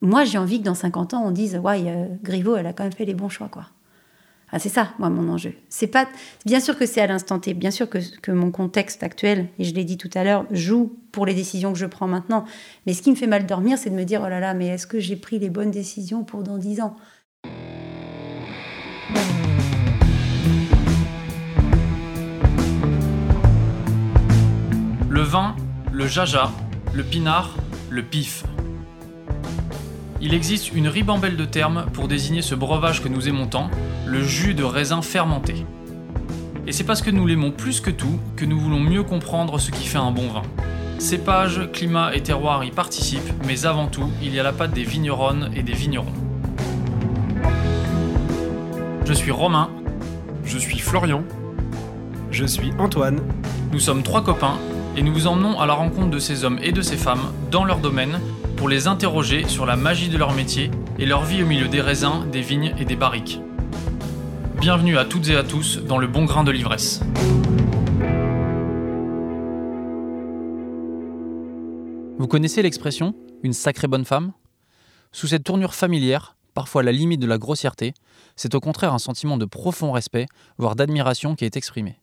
Moi, j'ai envie que dans 50 ans, on dise Ouais, euh, elle a quand même fait les bons choix, quoi. Ah, c'est ça, moi, mon enjeu. C'est pas bien sûr que c'est à l'instant T, bien sûr que, que, mon contexte actuel, et je l'ai dit tout à l'heure, joue pour les décisions que je prends maintenant. Mais ce qui me fait mal dormir, c'est de me dire oh là là, mais est-ce que j'ai pris les bonnes décisions pour dans 10 ans? Le vin, le jaja, le pinard, le pif. Il existe une ribambelle de termes pour désigner ce breuvage que nous aimons tant, le jus de raisin fermenté. Et c'est parce que nous l'aimons plus que tout que nous voulons mieux comprendre ce qui fait un bon vin. Cépage, climat et terroir y participent, mais avant tout, il y a la patte des vigneronnes et des vignerons. Je suis Romain. Je suis Florian. Je suis Antoine. Nous sommes trois copains et nous vous emmenons à la rencontre de ces hommes et de ces femmes dans leur domaine pour les interroger sur la magie de leur métier et leur vie au milieu des raisins, des vignes et des barriques. Bienvenue à toutes et à tous dans le bon grain de l'ivresse. Vous connaissez l'expression une sacrée bonne femme Sous cette tournure familière, parfois la limite de la grossièreté, c'est au contraire un sentiment de profond respect, voire d'admiration qui est exprimé.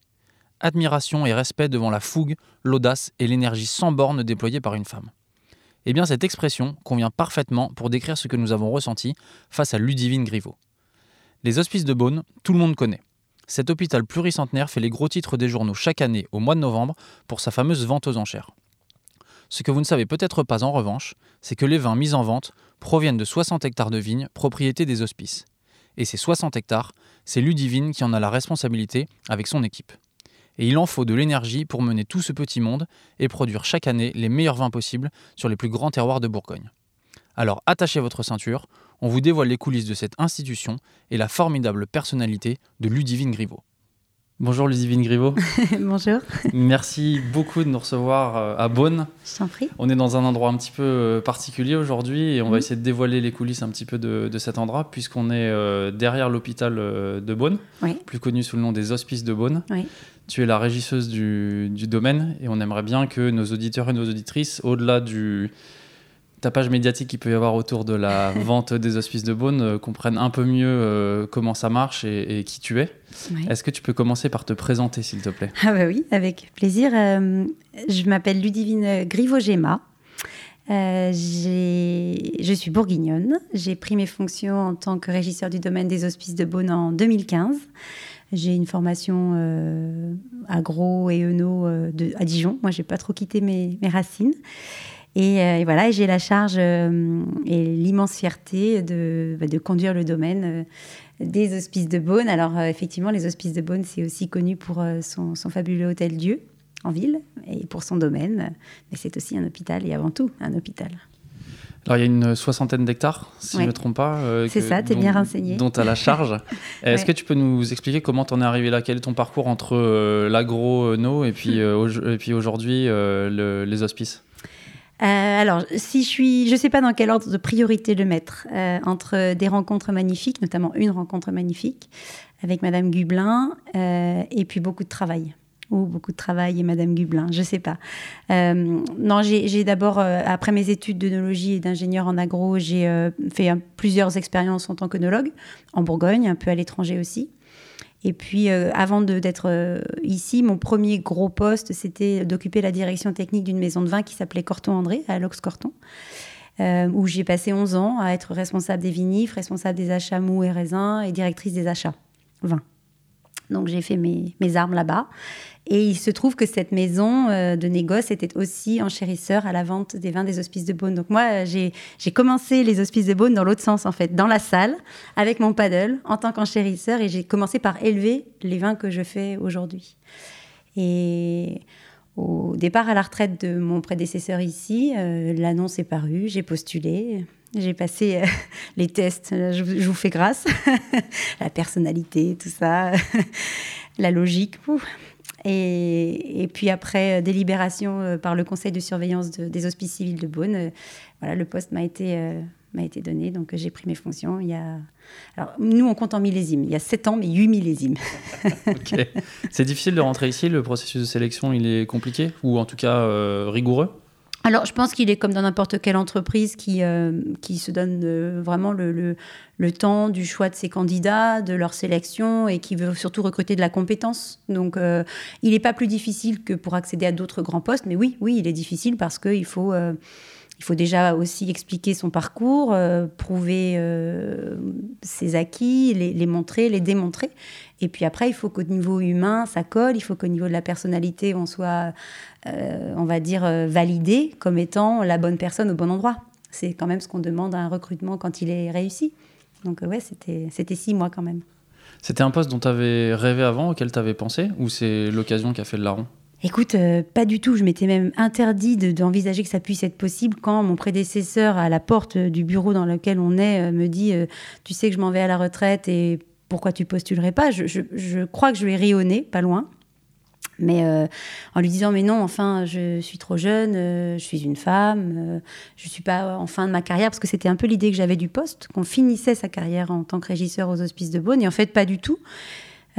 Admiration et respect devant la fougue, l'audace et l'énergie sans borne déployée par une femme. Eh bien, cette expression convient parfaitement pour décrire ce que nous avons ressenti face à Ludivine Griveaux. Les hospices de Beaune, tout le monde connaît. Cet hôpital pluricentenaire fait les gros titres des journaux chaque année au mois de novembre pour sa fameuse vente aux enchères. Ce que vous ne savez peut-être pas en revanche, c'est que les vins mis en vente proviennent de 60 hectares de vignes, propriété des hospices. Et ces 60 hectares, c'est Ludivine qui en a la responsabilité avec son équipe et il en faut de l'énergie pour mener tout ce petit monde et produire chaque année les meilleurs vins possibles sur les plus grands terroirs de Bourgogne. Alors attachez votre ceinture, on vous dévoile les coulisses de cette institution et la formidable personnalité de Ludivine Griveaux. Bonjour Ludivine Griveaux. Bonjour. Merci beaucoup de nous recevoir euh, à Beaune. Je t'en prie. On est dans un endroit un petit peu euh, particulier aujourd'hui et on va mhm. essayer de dévoiler les coulisses un petit peu de, cet endroit puisqu'on est euh, derrière l'hôpital de Beaune, plus connu sous le nom des Hospices de Beaune. Oui. Tu es la régisseuse du, domaine et on aimerait bien que nos auditeurs et nos auditrices, au-delà du tapage médiatique qu'il peut y avoir autour de la vente des hospices de Beaune, euh, comprennent un peu mieux euh, comment ça marche et, qui tu es. Est-ce que tu peux commencer par te présenter, s'il te plaît? Ah bah oui, avec plaisir. Euh, je m'appelle Ludivine Grivogema. je suis bourguignonne. J'ai pris mes fonctions en tant que régisseur du domaine des hospices de Beaune en 2015. J'ai une formation euh, agro et eno euh, à Dijon. Moi, j'ai pas trop quitté mes, racines. Et, euh, et, voilà, j'ai la charge et l'immense fierté de, bah, de, conduire le domaine des hospices de Beaune. Alors, effectivement, les hospices de Beaune, c'est aussi connu pour son, fabuleux hôtel Dieu en ville et pour son domaine. Mais c'est aussi un hôpital et avant tout un hôpital. Alors, il y a une soixantaine d'hectares, si je ne me trompe pas. Euh, c'est ça, tu es bien renseigné. Dont tu as la charge. Est-ce que tu peux nous expliquer comment tu en es arrivé là? Quel est ton parcours entre euh, l'agro-no et puis, euh, et puis aujourd'hui les hospices? Alors, si je suis, je sais pas dans quel ordre de priorité le mettre, entre des rencontres magnifiques, notamment une rencontre magnifique avec Madame Gublin, et puis beaucoup de travail ou beaucoup de travail et Madame Gublin, je sais pas. Euh, non, j'ai d'abord, euh, après mes études d'œnologie et d'ingénieur en agro, j'ai euh, fait plusieurs expériences en tant qu'œnologue, en Bourgogne, un peu à l'étranger aussi. Et puis, avant d'être ici, mon premier gros poste, c'était d'occuper la direction technique d'une maison de vin qui s'appelait Corton André, à Lox Corton, où j'ai passé 11 ans à être responsable des vinifs, responsable des achats mous et raisins et directrice des achats vin. Donc j'ai fait mes, mes armes là-bas. Et il se trouve que cette maison euh, de négoce était aussi enchérisseur à la vente des vins des hospices de Beaune. Donc moi, j'ai commencé les hospices de Beaune dans l'autre sens, en fait, dans la salle, avec mon paddle, en tant qu'enchérisseur, et j'ai commencé par élever les vins que je fais aujourd'hui. Et au départ à la retraite de mon prédécesseur ici, euh, l'annonce est parue, j'ai postulé, j'ai passé euh, les tests, je, vous fais grâce, la personnalité, tout ça, la logique. Et, puis après euh, délibération euh, par le conseil de surveillance des hospices civils de Beaune, euh, voilà, le poste m'a été, m'a été donné. Donc j'ai pris mes fonctions. Il y a... Nous, on compte en millésimes. Il y a 7 ans, mais 8 millésimes. C'est difficile de rentrer ici. Le processus de sélection, il est compliqué ou en tout cas rigoureux? Alors, je pense qu'il est comme dans n'importe quelle entreprise qui, euh, qui se donne euh, vraiment le, le, le, temps du choix de ses candidats, de leur sélection et qui veut surtout recruter de la compétence. Donc, euh, il n'est pas plus difficile que pour accéder à d'autres grands postes, mais oui, oui, il est difficile parce qu'il faut il faut déjà aussi expliquer son parcours, euh, prouver euh, ses acquis, les, montrer, les démontrer. Et puis après, il faut qu'au niveau humain, ça colle. Il faut qu'au niveau de la personnalité, on soit, euh, on va dire, validé comme étant la bonne personne au bon endroit. C'est quand même ce qu'on demande à un recrutement quand il est réussi. Donc ouais, c'était six mois quand même. C'était un poste dont tu avais rêvé avant, auquel tu avais pensé, ou c'est l'occasion qui a fait le larron? Écoute, euh, pas du tout. Je m'étais même interdit d'envisager que ça puisse être possible quand mon prédécesseur à la porte du bureau dans lequel on est euh, me dit euh, Tu sais que je m'en vais à la retraite et pourquoi tu postulerais pas? Je, crois que je lui ai rayonné, pas loin. Mais en lui disant mais non, enfin, je suis trop jeune, je suis une femme, je suis pas en fin de ma carrière parce que c'était un peu l'idée que j'avais du poste, qu'on finissait sa carrière en tant que régisseur aux Hospices de Beaune et en fait pas du tout.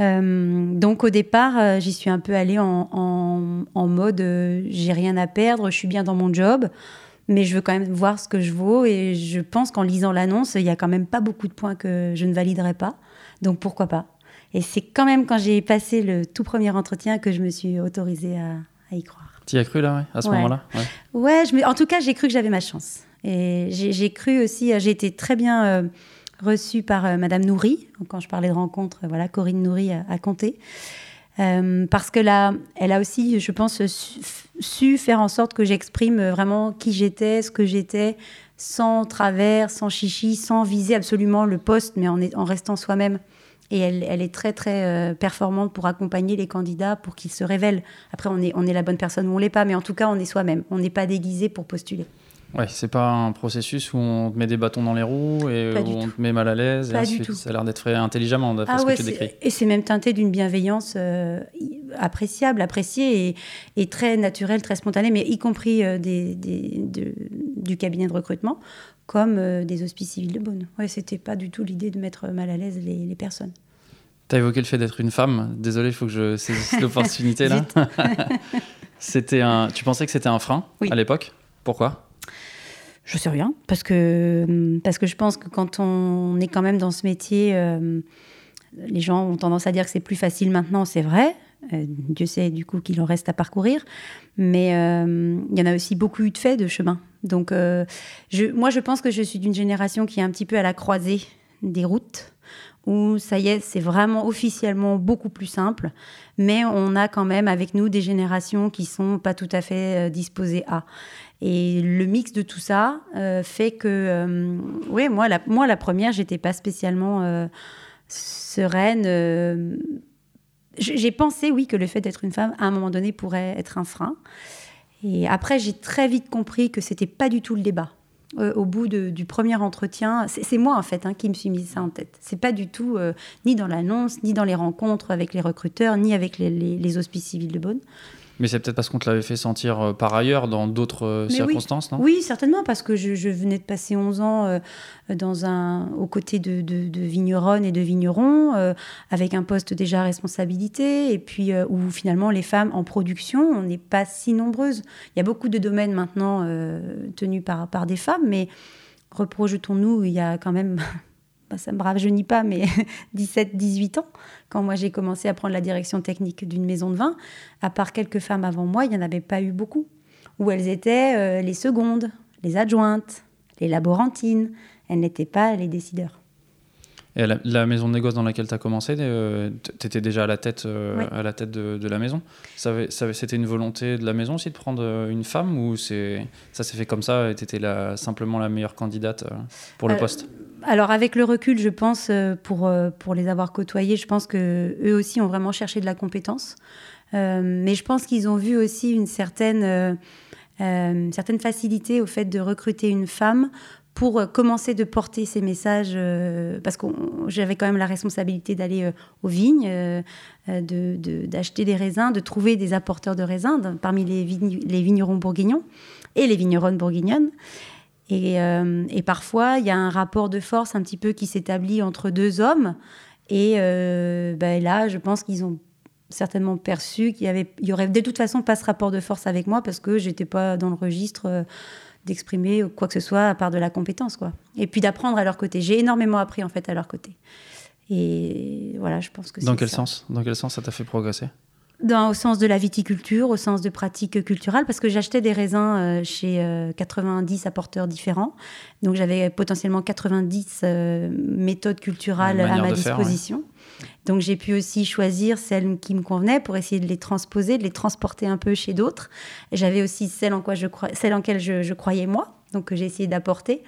Euh, donc au départ, euh, j'y suis un peu allée en, en, mode euh, j'ai rien à perdre, je suis bien dans mon job, mais je veux quand même voir ce que je vaux et je pense qu'en lisant l'annonce, il y a quand même pas beaucoup de points que je ne validerai pas. Donc pourquoi pas? Et c'est quand même quand j'ai passé le tout premier entretien que je me suis autorisée à, y croire. Tu y as cru là, ouais, à ce moment-là? Ouais, je en tout cas, j'ai cru que j'avais ma chance. Et j'ai cru aussi, j'ai été très bien reçue par euh, Madame Nourri. Quand je parlais de rencontre, voilà, Corinne Nourri a, compté. Euh, parce que là, elle a aussi, je pense, su, faire en sorte que j'exprime vraiment qui j'étais, ce que j'étais, sans travers, sans chichi, sans viser absolument le poste, mais en, en restant soi-même. Et elle, elle, est très, très euh, performante pour accompagner les candidats, pour qu'ils se révèlent. Après, on est, on est la bonne personne ou on l'est pas, mais en tout cas, on est soi-même. On n'est pas déguisé pour postuler. Ouais, c'est pas un processus où on te met des bâtons dans les roues et où on te met mal à l'aise. Pas du tout. Ça a l'air d'être fait intelligemment, d'après ah ce que tu décris. Et c'est même teinté d'une bienveillance euh, appréciable, appréciée et, et, très naturelle, très spontanée, mais y compris euh, des, des, du cabinet de recrutement, comme euh, des hospices civils de Beaune. Ouais, c'était pas du tout l'idée de mettre mal à l'aise les, les personnes. Tu as évoqué le fait d'être une femme. Désolé, il faut que je saisisse l'opportunité là. c'était un... Tu pensais que c'était un frein à l'époque? Pourquoi? Je sais rien, parce que, parce que je pense que quand on est quand même dans ce métier, euh, les gens ont tendance à dire que c'est plus facile maintenant, c'est vrai. Euh, Dieu sait du coup qu'il en reste à parcourir, mais euh, il y en a aussi beaucoup eu de faits de chemin. Donc, moi, je pense que je suis d'une génération qui est un petit peu à la croisée des routes, où ça y est, c'est vraiment officiellement beaucoup plus simple, mais on a quand même avec nous des générations qui sont pas tout à fait disposées à. Et le mix de tout ça euh, fait que, euh, oui, moi la, moi, la première, j'étais pas spécialement euh, sereine. j'ai pensé, oui, que le fait d'être une femme, à un moment donné, pourrait être un frein. Et après, j'ai très vite compris que c'était pas du tout le débat. au bout du premier entretien, c'est moi en fait hein, qui me suis mis ça en tête. C'est pas du tout ni dans l'annonce, ni dans les rencontres avec les recruteurs, ni avec les, les, les hospices civils de Beaune. Mais c'est peut-être parce qu'on te l'avait fait sentir euh, par ailleurs dans d'autres euh, circonstances, non? Oui, certainement, parce que je, venais de passer 11 ans euh, dans un, aux côtés de, de, vigneronnes et de vignerons, avec un poste déjà à responsabilité, et puis où finalement les femmes en production, on n'est pas si nombreuses. Il y a beaucoup de domaines maintenant tenus par, par des femmes, mais reprojetons-nous, il y a quand même bah, ça me rajeunit pas, mais 17-18 ans, quand moi j'ai commencé à prendre la direction technique d'une maison de vin, à part quelques femmes avant moi, il n'y en avait pas eu beaucoup. Où elles étaient euh, les secondes, les adjointes, les laborantines, elles n'étaient pas les décideurs. Et la, maison de négoce dans laquelle tu as commencé, euh, tu étais déjà à la tête, euh, à la tête de, la maison C'était une volonté de la maison aussi de prendre une femme ou ça s'est fait comme ça et tu étais simplement la meilleure candidate pour le poste? Alors avec le recul, je pense, euh, pour, euh, pour les avoir côtoyés, je pense que eux aussi ont vraiment cherché de la compétence. Euh, mais je pense qu'ils ont vu aussi une certaine, certaine facilité au fait de recruter une femme pour commencer de porter ces messages, parce que j'avais quand même la responsabilité d'aller aux vignes, d'acheter des raisins, de trouver des apporteurs de raisins parmi les, les vignerons bourguignons et les vigneronnes bourguignonnes. Euh, et, parfois, il y a un rapport de force un petit peu qui s'établit entre deux hommes. Et euh, ben là, je pense qu'ils ont certainement perçu qu'il y, avait, il y aurait de toute façon pas ce rapport de force avec moi parce que j'étais pas dans le registre euh, d'exprimer quoi que ce soit à part de la compétence. Quoi. Et puis d'apprendre à leur côté. J'ai énormément appris en fait à leur côté. Et voilà, je pense que Dans quel sens? Dans quel sens ça t'a fait progresser? Dans, au sens de la viticulture, au sens de pratiques culturelles, parce que j'achetais des raisins euh, chez 90 euh, apporteurs différents. Donc j'avais potentiellement 90 euh, méthodes culturelles à ma disposition. Donc j'ai pu aussi choisir celles qui me convenaient pour essayer de les transposer, de les transporter un peu chez d'autres. J'avais aussi celles en, quoi je celles en quelles je, croyais moi, donc que j'ai essayé d'apporter.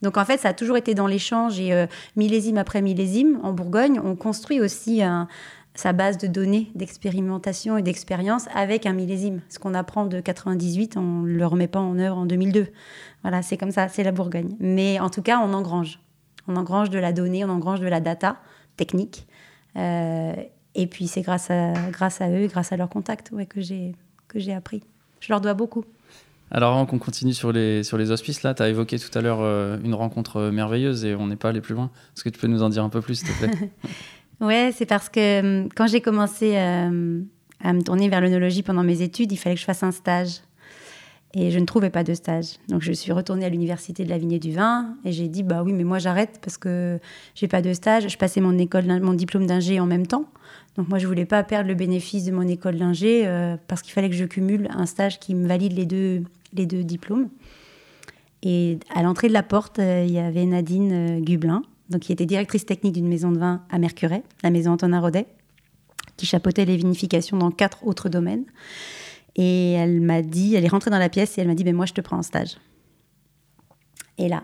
Donc en fait, ça a toujours été dans l'échange et millésime après millésime, en Bourgogne, on construit aussi un, sa base de données d'expérimentation et d'expérience avec un millésime. Ce qu'on apprend de 98, on ne le remet pas en œuvre en 2002. Voilà, c'est comme ça, c'est la Bourgogne. Mais en tout cas, on engrange. On engrange de la donnée, on engrange de la data technique. Euh, et puis c'est grâce à, grâce à eux, grâce à leurs contacts ouais, que j'ai appris. Je leur dois beaucoup. Alors avant qu'on continue sur les, sur les hospices, là, tu as évoqué tout à l'heure euh, une rencontre merveilleuse et on n'est pas allé plus loin. Est-ce que tu peux nous en dire un peu plus, s'il te plaît? Ouais, c'est parce que hum, quand j'ai commencé euh, à me tourner vers l'œnologie pendant mes études, il fallait que je fasse un stage. Et je ne trouvais pas de stage. Donc je suis retournée à l'université de la Vigne et du Vin et j'ai dit bah oui mais moi j'arrête parce que j'ai pas de stage. Je passais mon école mon diplôme d'ingé en même temps. Donc moi je voulais pas perdre le bénéfice de mon école d'ingé euh, parce qu'il fallait que je cumule un stage qui me valide les deux les deux diplômes. Et à l'entrée de la porte, euh, il y avait Nadine Gublin donc qui était directrice technique d'une maison de vin à Mercuret, la maison Antonin Rodet, qui chapeautait les vinifications dans quatre autres domaines. Et elle m'a dit, elle est rentrée dans la pièce et elle m'a dit, ben moi je te prends en stage. Et là,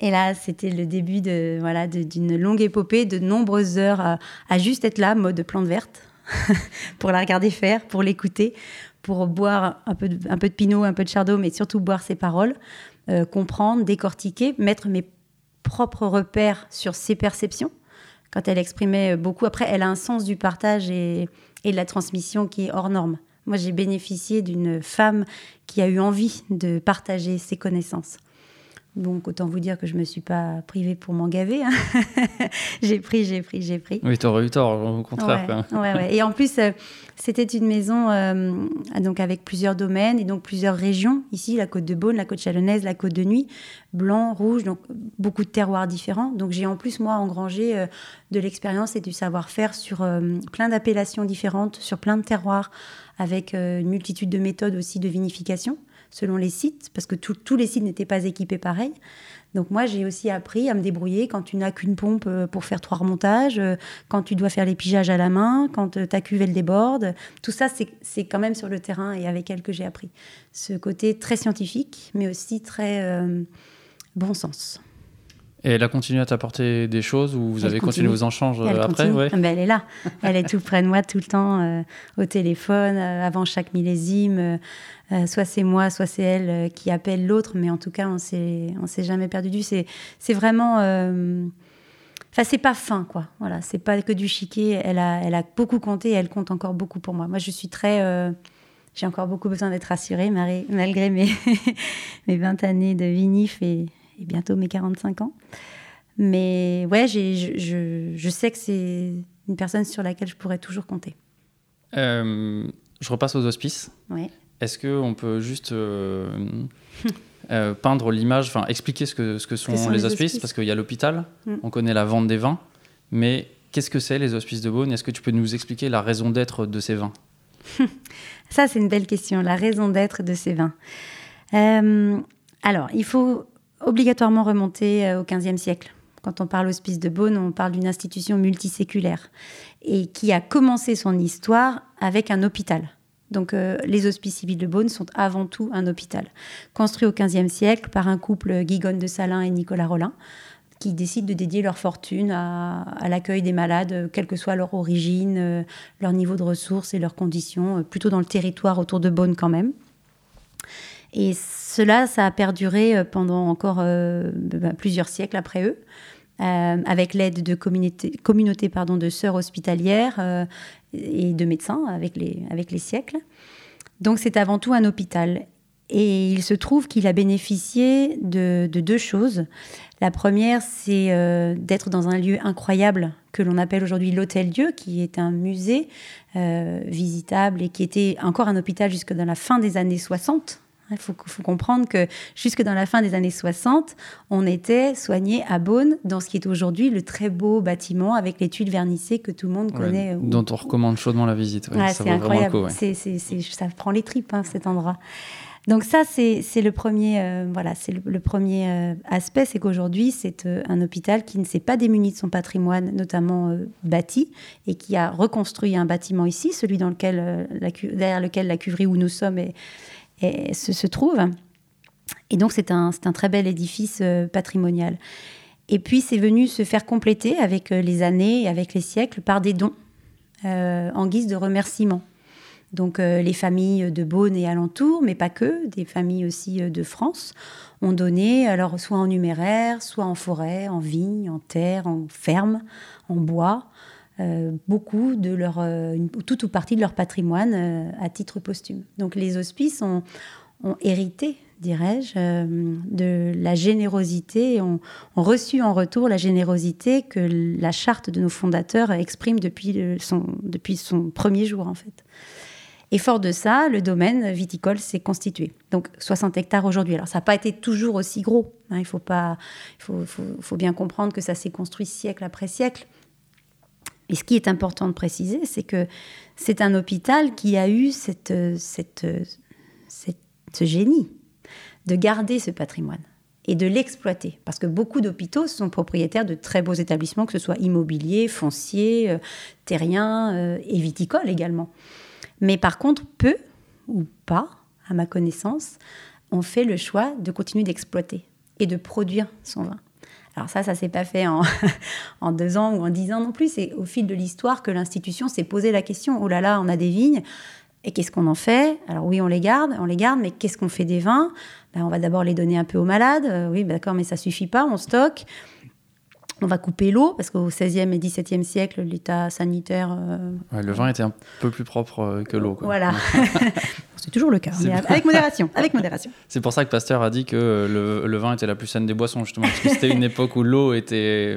et là, c'était le début de voilà d'une longue épopée, de nombreuses heures à, juste être là, mode plante verte, pour la regarder faire, pour l'écouter, pour boire un peu, de, un peu de pinot, un peu de chardonnay, mais surtout boire ses paroles, euh, comprendre, décortiquer, mettre mes propre repère sur ses perceptions. Quand elle exprimait beaucoup, après, elle a un sens du partage et, et de la transmission qui est hors norme. Moi, j'ai bénéficié d'une femme qui a eu envie de partager ses connaissances. Donc autant vous dire que je me suis pas privée pour m'en gaver. Hein. j'ai pris, j'ai pris, j'ai pris. Oui, tu aurais eu tort, au contraire. Ouais, ouais, Et en plus, euh, c'était une maison euh, donc avec plusieurs domaines et donc plusieurs régions. Ici, la côte de Beaune, la côte chalonnaise, la côte de Nuit, blanc, rouge, donc beaucoup de terroirs différents. Donc j'ai en plus, moi, engrangé euh, de l'expérience et du savoir-faire sur plein d'appellations différentes, sur plein de terroirs, avec une multitude de méthodes aussi de vinification selon les sites, parce que tous les sites n'étaient pas équipés pareil. Donc moi, j'ai aussi appris à me débrouiller quand tu n'as qu'une pompe euh, pour faire trois remontages, euh, quand tu dois faire les pigeages à la main, quand euh, ta cuve, déborde. Tout ça, c'est quand même sur le terrain et avec elle que j'ai appris. Ce côté très scientifique, mais aussi très bon sens. Et elle a continué à t'apporter des choses ou vous avez continué vos échanges après ouais. Ben, Elle est là. Elle est tout près de moi tout le temps, au téléphone, avant chaque millésime. Euh, soit c'est moi, soit c'est elle euh, qui appelle l'autre, mais en tout cas, on s'est, on s'est jamais perdu du. C'est, c'est vraiment. Euh, enfin, c'est pas fin, quoi. Voilà, c'est pas que du chiquet. Elle a, elle a beaucoup compté et elle compte encore beaucoup pour moi. Moi, je suis très. j'ai encore beaucoup besoin d'être rassurée, malgré mes, mes 20 années de vinif et, et bientôt mes 45 ans. Mais ouais, je, je, sais que c'est une personne sur laquelle je pourrais toujours compter. je repasse aux hospices. Ouais. Est-ce qu'on peut juste euh, euh, peindre l'image, enfin expliquer ce que, ce que sont, les, hospices, Parce qu'il y a l'hôpital, mm. on connaît la vente des vins, mais qu'est-ce que c'est les hospices de Beaune? Est-ce que tu peux nous expliquer la raison d'être de ces vins? Ça, c'est une belle question, la raison d'être de ces vins. Euh, alors, il faut obligatoirement remonter au XVe siècle. Quand on parle hospice de Beaune, on parle d'une institution multiséculaire et qui a commencé son histoire avec un hôpital. Donc euh, les hospices civils de Beaune sont avant tout un hôpital, construit au XVe siècle par un couple Guigone de Salin et Nicolas Rollin, qui décident de dédier leur fortune à, l'accueil des malades, quelle que soit leur origine, euh, leur niveau de ressources et leurs conditions, euh, plutôt dans le territoire autour de Beaune quand même. Et cela, ça a perduré pendant encore bah, plusieurs siècles après eux. avec l'aide de communautés, pardon, de sœurs hospitalières et de médecins avec les, avec les siècles. Donc c'est avant tout un hôpital. Et il se trouve qu'il a bénéficié de, deux choses. La première, c'est euh, d'être dans un lieu incroyable que l'on appelle aujourd'hui l'Hôtel Dieu, qui est un musée euh, visitable et qui était encore un hôpital jusque dans la fin des années 60. Il faut, comprendre que jusque dans la fin des années 60, on était soigné à Beaune, dans ce qui est aujourd'hui le très beau bâtiment avec les tuiles vernissées que tout le monde connaît. dont on recommande chaudement la visite. c'est incroyable. ça prend les tripes, hein, cet endroit. Donc ça, c'est le premier, euh, voilà, c'est le, premier euh, aspect, c'est qu'aujourd'hui, c'est euh, un hôpital qui ne s'est pas démuni de son patrimoine, notamment bâti, et qui a reconstruit un bâtiment ici, celui dans lequel, derrière lequel la cuverie où nous sommes se, trouve. Et donc c'est un, un, très bel édifice patrimonial. Et puis c'est venu se faire compléter avec les années et avec les siècles par des dons en guise de remerciement. Donc euh, les familles de Beaune et alentours, mais pas que, des familles aussi euh, de France, ont donné, alors soit en numéraire, soit en forêt, en vigne, en terre, en ferme, en bois, euh, beaucoup de leur, toute ou partie de leur patrimoine à titre posthume. Donc les hospices ont, hérité, dirais-je, de la générosité, et ont, reçu en retour la générosité que la charte de nos fondateurs exprime depuis, son, depuis son premier jour en fait. Et fort de ça, le domaine viticole s'est constitué. Donc 60 hectares aujourd'hui. Alors ça n'a pas été toujours aussi gros. Hein. il faut, pas, faut, faut, bien comprendre que ça s'est construit siècle après siècle. Et ce qui est important de préciser, c'est que c'est un hôpital qui a eu ce génie de garder ce patrimoine et de l'exploiter. Parce que beaucoup d'hôpitaux sont propriétaires de très beaux établissements, que ce soit immobilier, foncier, euh, terrien euh, et viticole également. Mais par contre, peu ou pas, à ma connaissance, ont fait le choix de continuer d'exploiter et de produire son vin. Alors ça, ça s'est pas fait en, deux ans ou en dix ans non plus. C'est au fil de l'histoire que l'institution s'est posé la question. Oh là là, on a des vignes. Et qu'est-ce qu'on en fait? Alors oui, on les garde, on les garde, mais qu'est-ce qu'on fait des vins? Ben, On va d'abord les donner un peu aux malades. Euh, oui, d'accord, mais ça suffit pas, on stocke. On va couper l'eau, parce qu'au XVIe et XVIIe siècle, l'état sanitaire... Euh, le vin était un peu plus propre euh, que l'eau. Voilà. C'est toujours le cas, mais avec modération. Avec modération. C'est pour ça que Pasteur a dit que le, vin était la plus saine des boissons, justement, parce que c'était une époque où l'eau était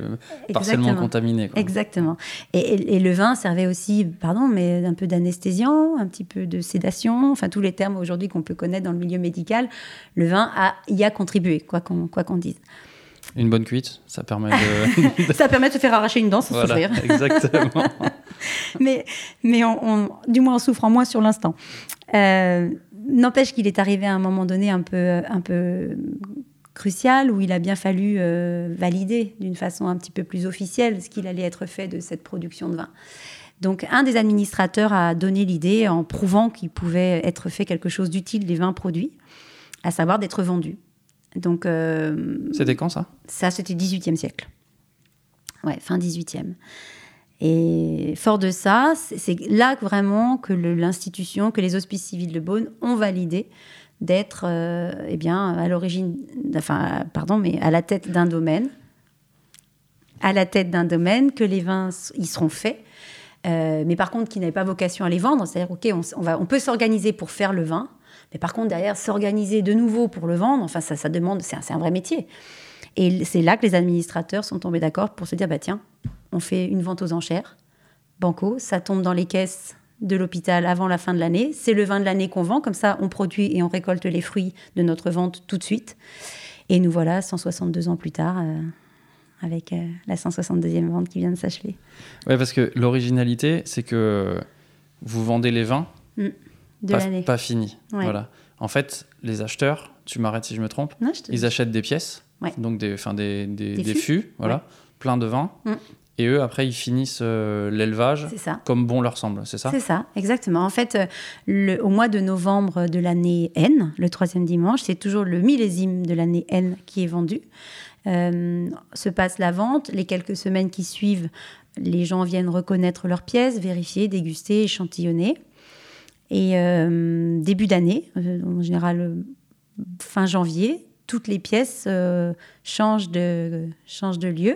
partiellement contaminée. Exactement. Et, le vin servait aussi, pardon, mais un peu d'anesthésiant, un petit peu de sédation, enfin tous les termes aujourd'hui qu'on peut connaître dans le milieu médical. Le vin a, y a contribué, quoi qu'on dise. Une bonne cuite, ça permet de... ça permet de se faire arracher une dent sans voilà, Exactement. mais mais on, du moins en souffrant moins sur l'instant. Euh, n'empêche qu'il est arrivé à un moment donné un peu, un peu crucial où il a bien fallu euh, valider d'une façon un petit peu plus officielle ce qu'il allait être fait de cette production de vin. Donc un des administrateurs a donné l'idée en prouvant qu'il pouvait être fait quelque chose d'utile des vins produits, à savoir d'être vendus. Donc, euh, c'était quand ça? Ça, c'était 18e siècle. Ouais, fin 18e. Et fort de ça, c'est là vraiment que l'institution, que les hospices civils de Beaune ont validé d'être euh, eh bien, à l'origine, enfin, pardon, mais à la tête d'un domaine, à la tête d'un domaine, que les vins y seront faits, euh, mais par contre qui n'avaient pas vocation à les vendre. C'est-à-dire, OK, on, va, on peut s'organiser pour faire le vin, mais par contre, derrière, s'organiser de nouveau pour le vendre, enfin, ça, ça demande, c'est un, un, vrai métier. Et c'est là que les administrateurs sont tombés d'accord pour se dire, bah tiens, on fait une vente aux enchères, banco, ça tombe dans les caisses de l'hôpital avant la fin de l'année. C'est le vin de l'année qu'on vend, comme ça on produit et on récolte les fruits de notre vente tout de suite. Et nous voilà 162 ans plus tard euh, avec euh, la 162e vente qui vient de s'achever. Oui, parce que l'originalité, c'est que vous vendez les vins. Mm de l'année. Pas fini. Voilà. En fait, les acheteurs, tu m'arrêtes si je me trompe, ils achètent des pièces, donc des, des, des, des, fûts, voilà, plein de vin. Mm. Et eux, après, ils finissent euh, l'élevage comme bon leur semble, c'est ça? C'est ça, exactement. En fait, euh, le, au mois de novembre de l'année N, le troisième dimanche, c'est toujours le millésime de l'année N qui est vendu. Euh, se passe la vente. Les quelques semaines qui suivent, les gens viennent reconnaître leurs pièces, vérifier, déguster, échantillonner. Et euh, début d'année, euh, en général euh, fin janvier, toutes les pièces changent, de, changent de lieu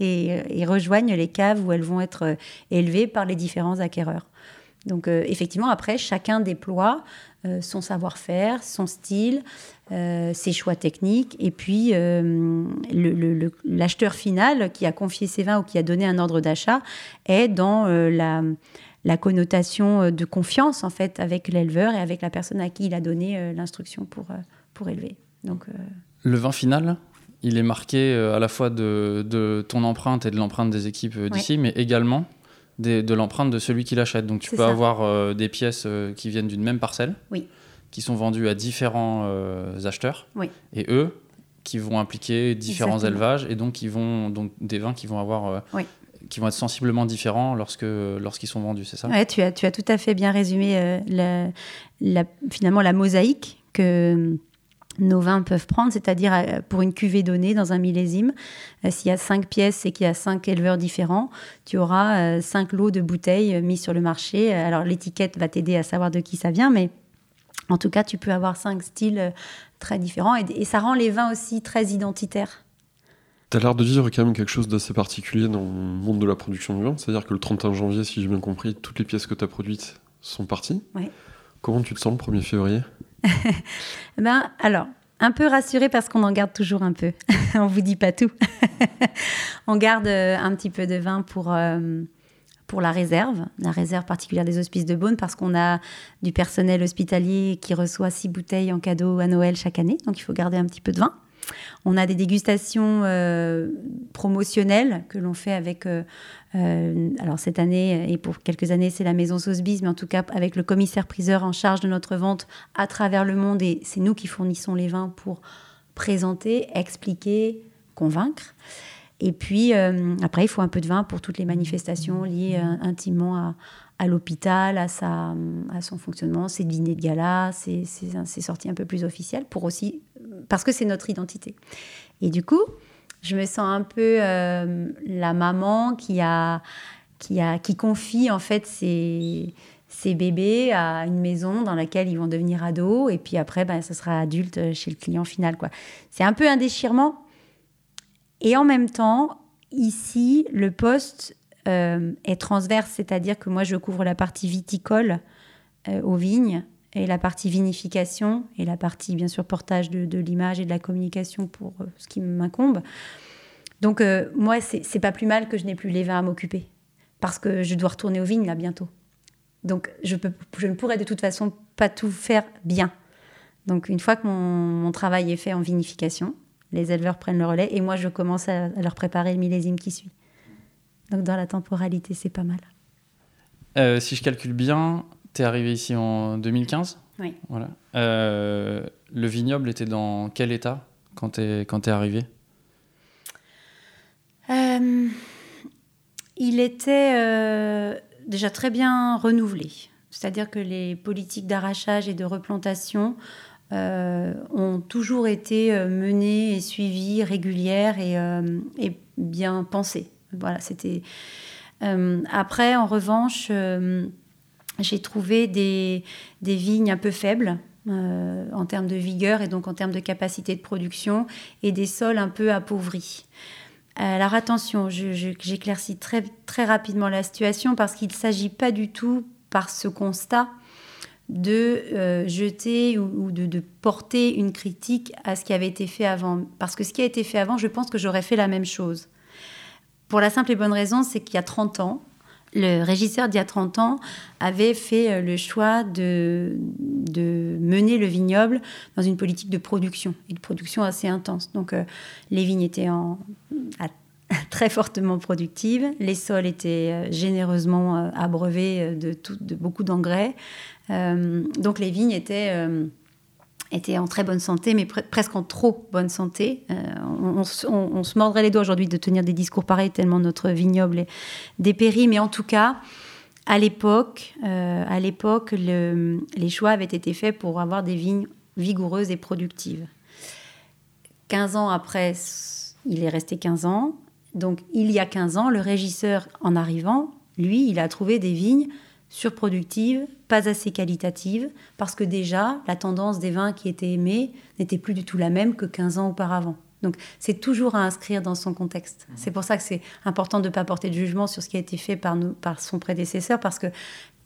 et, rejoignent les caves où elles vont être élevées par les différents acquéreurs. Donc effectivement, après, chacun déploie son savoir-faire, son style, ses choix techniques, et puis l'acheteur final qui a confié ses vins ou qui a donné un ordre d'achat est dans la la connotation euh, de confiance en fait avec l'éleveur et avec la personne à qui il a donné euh, l'instruction pour, euh, pour élever. Donc, Le vin final, il est marqué à la fois de, de ton empreinte et de l'empreinte des équipes d'ici, mais également de, l'empreinte de celui qui l'achète. Donc tu peux avoir des pièces qui viennent d'une même parcelle, oui. qui sont vendues à différents acheteurs, oui. et eux qui vont impliquer différents élevages et donc qui vont donc des vins qui vont avoir oui qui vont être sensiblement différents lorsque lorsqu'ils sont vendus, c'est ça? Ouais, tu as, tu as tout à fait bien résumé euh, la, finalement la mosaïque que nos vins peuvent prendre, c'est-à-dire euh, pour une cuvée donnée dans un millésime, euh, s'il y a cinq pièces et qu'il y a cinq éleveurs différents, tu auras cinq lots de bouteilles mis sur le marché. Alors l'étiquette va t'aider à savoir de qui ça vient, mais en tout cas, tu peux avoir cinq styles très différents et ça rend les vins aussi très identitaires. T'as l'air de vivre quand même quelque chose d'assez particulier dans le monde de la production du vin. C'est-à-dire que le 31 janvier, si j'ai bien compris, toutes les pièces que tu as produites sont parties. Oui. Comment tu te sens le 1er février? Ben, Alors, un peu rassuré parce qu'on en garde toujours un peu. on vous dit pas tout. on garde euh, un petit peu de vin pour, euh, pour la réserve, la réserve particulière des hospices de Beaune, parce qu'on a du personnel hospitalier qui reçoit six bouteilles en cadeau à Noël chaque année. Donc, il faut garder un petit peu de vin. On a des dégustations euh, promotionnelles que l'on fait avec, euh, euh, alors cette année et pour quelques années, c'est la maison Sotheby's, mais en tout cas avec le commissaire-priseur en charge de notre vente à travers le monde. Et c'est nous qui fournissons les vins pour présenter, expliquer, convaincre. Et puis, après, il faut un peu de vin pour toutes les manifestations liées intimement à, à l'hôpital, à, sa, à son fonctionnement, ses dîners de gala, ses, sorties un peu plus officielles, pour aussi, parce que c'est notre identité. Et du coup, je me sens un peu euh, la maman qui, a, qui, a, qui confie en fait ses, ses, bébés à une maison dans laquelle ils vont devenir ados, et puis après, ben, ce sera adulte chez le client final. Quoi. C'est un peu un déchirement. Et en même temps, ici, le poste euh, est transverse, c'est-à-dire que moi je couvre la partie viticole euh, aux vignes et la partie vinification et la partie bien sûr portage de, l'image et de la communication pour euh, ce qui m'incombe. Donc moi c'est pas plus mal que je n'ai plus les vins à m'occuper parce que je dois retourner aux vignes là bientôt. Donc je, ne pourrais de toute façon pas tout faire bien. Donc une fois que mon, travail est fait en vinification, les éleveurs prennent le relais et moi je commence à leur préparer le millésime qui suit. Donc dans la temporalité, c'est pas mal. Euh, si je calcule bien, tu es arrivé ici en 2015 Oui. Voilà. Euh, le vignoble était dans quel état quand tu es, quand es arrivé? Euh, Il était déjà très bien renouvelé. C'est-à-dire que les politiques d'arrachage et de replantation ont toujours été menées et suivies, régulières et, et bien pensées. Voilà, c'était. Euh, après, en revanche, euh, j'ai trouvé des, des, vignes un peu faibles. Euh, en termes de vigueur et donc en termes de capacité de production et des sols un peu appauvris. Alors attention, j'éclaircis très, très rapidement la situation parce qu'il ne s'agit pas du tout par ce constat de jeter ou, de, de, porter une critique à ce qui avait été fait avant. Parce que ce qui a été fait avant, je pense que j'aurais fait la même chose. Pour la simple et bonne raison, c'est qu'il y a 30 ans, le régisseur d'il y a 30 ans avait fait euh, le choix de, de, mener le vignoble dans une politique de production, et de production assez intense. Donc euh, les vignes étaient en, très fortement productives, les sols étaient euh, généreusement abreuvés de, de beaucoup d'engrais, donc les vignes étaient était en très bonne santé, mais presque en trop bonne santé. Euh, on, se mordrait les doigts aujourd'hui de tenir des discours pareils, tellement notre vignoble est dépéri. Mais en tout cas, à l'époque, euh, à l'époque, les choix avaient été faits pour avoir des vignes vigoureuses et productives. 15 ans après, il est resté 15 ans. Donc, il y a 15 ans, le régisseur, en arrivant, lui, il a trouvé des vignes surproductive, pas assez qualitative, parce que déjà, la tendance des vins qui étaient aimés n'était plus du tout la même que 15 ans auparavant. Donc c'est toujours à inscrire dans son contexte. Mmh. C'est pour ça que c'est important de ne pas porter de jugement sur ce qui a été fait par, nous, par son prédécesseur, parce que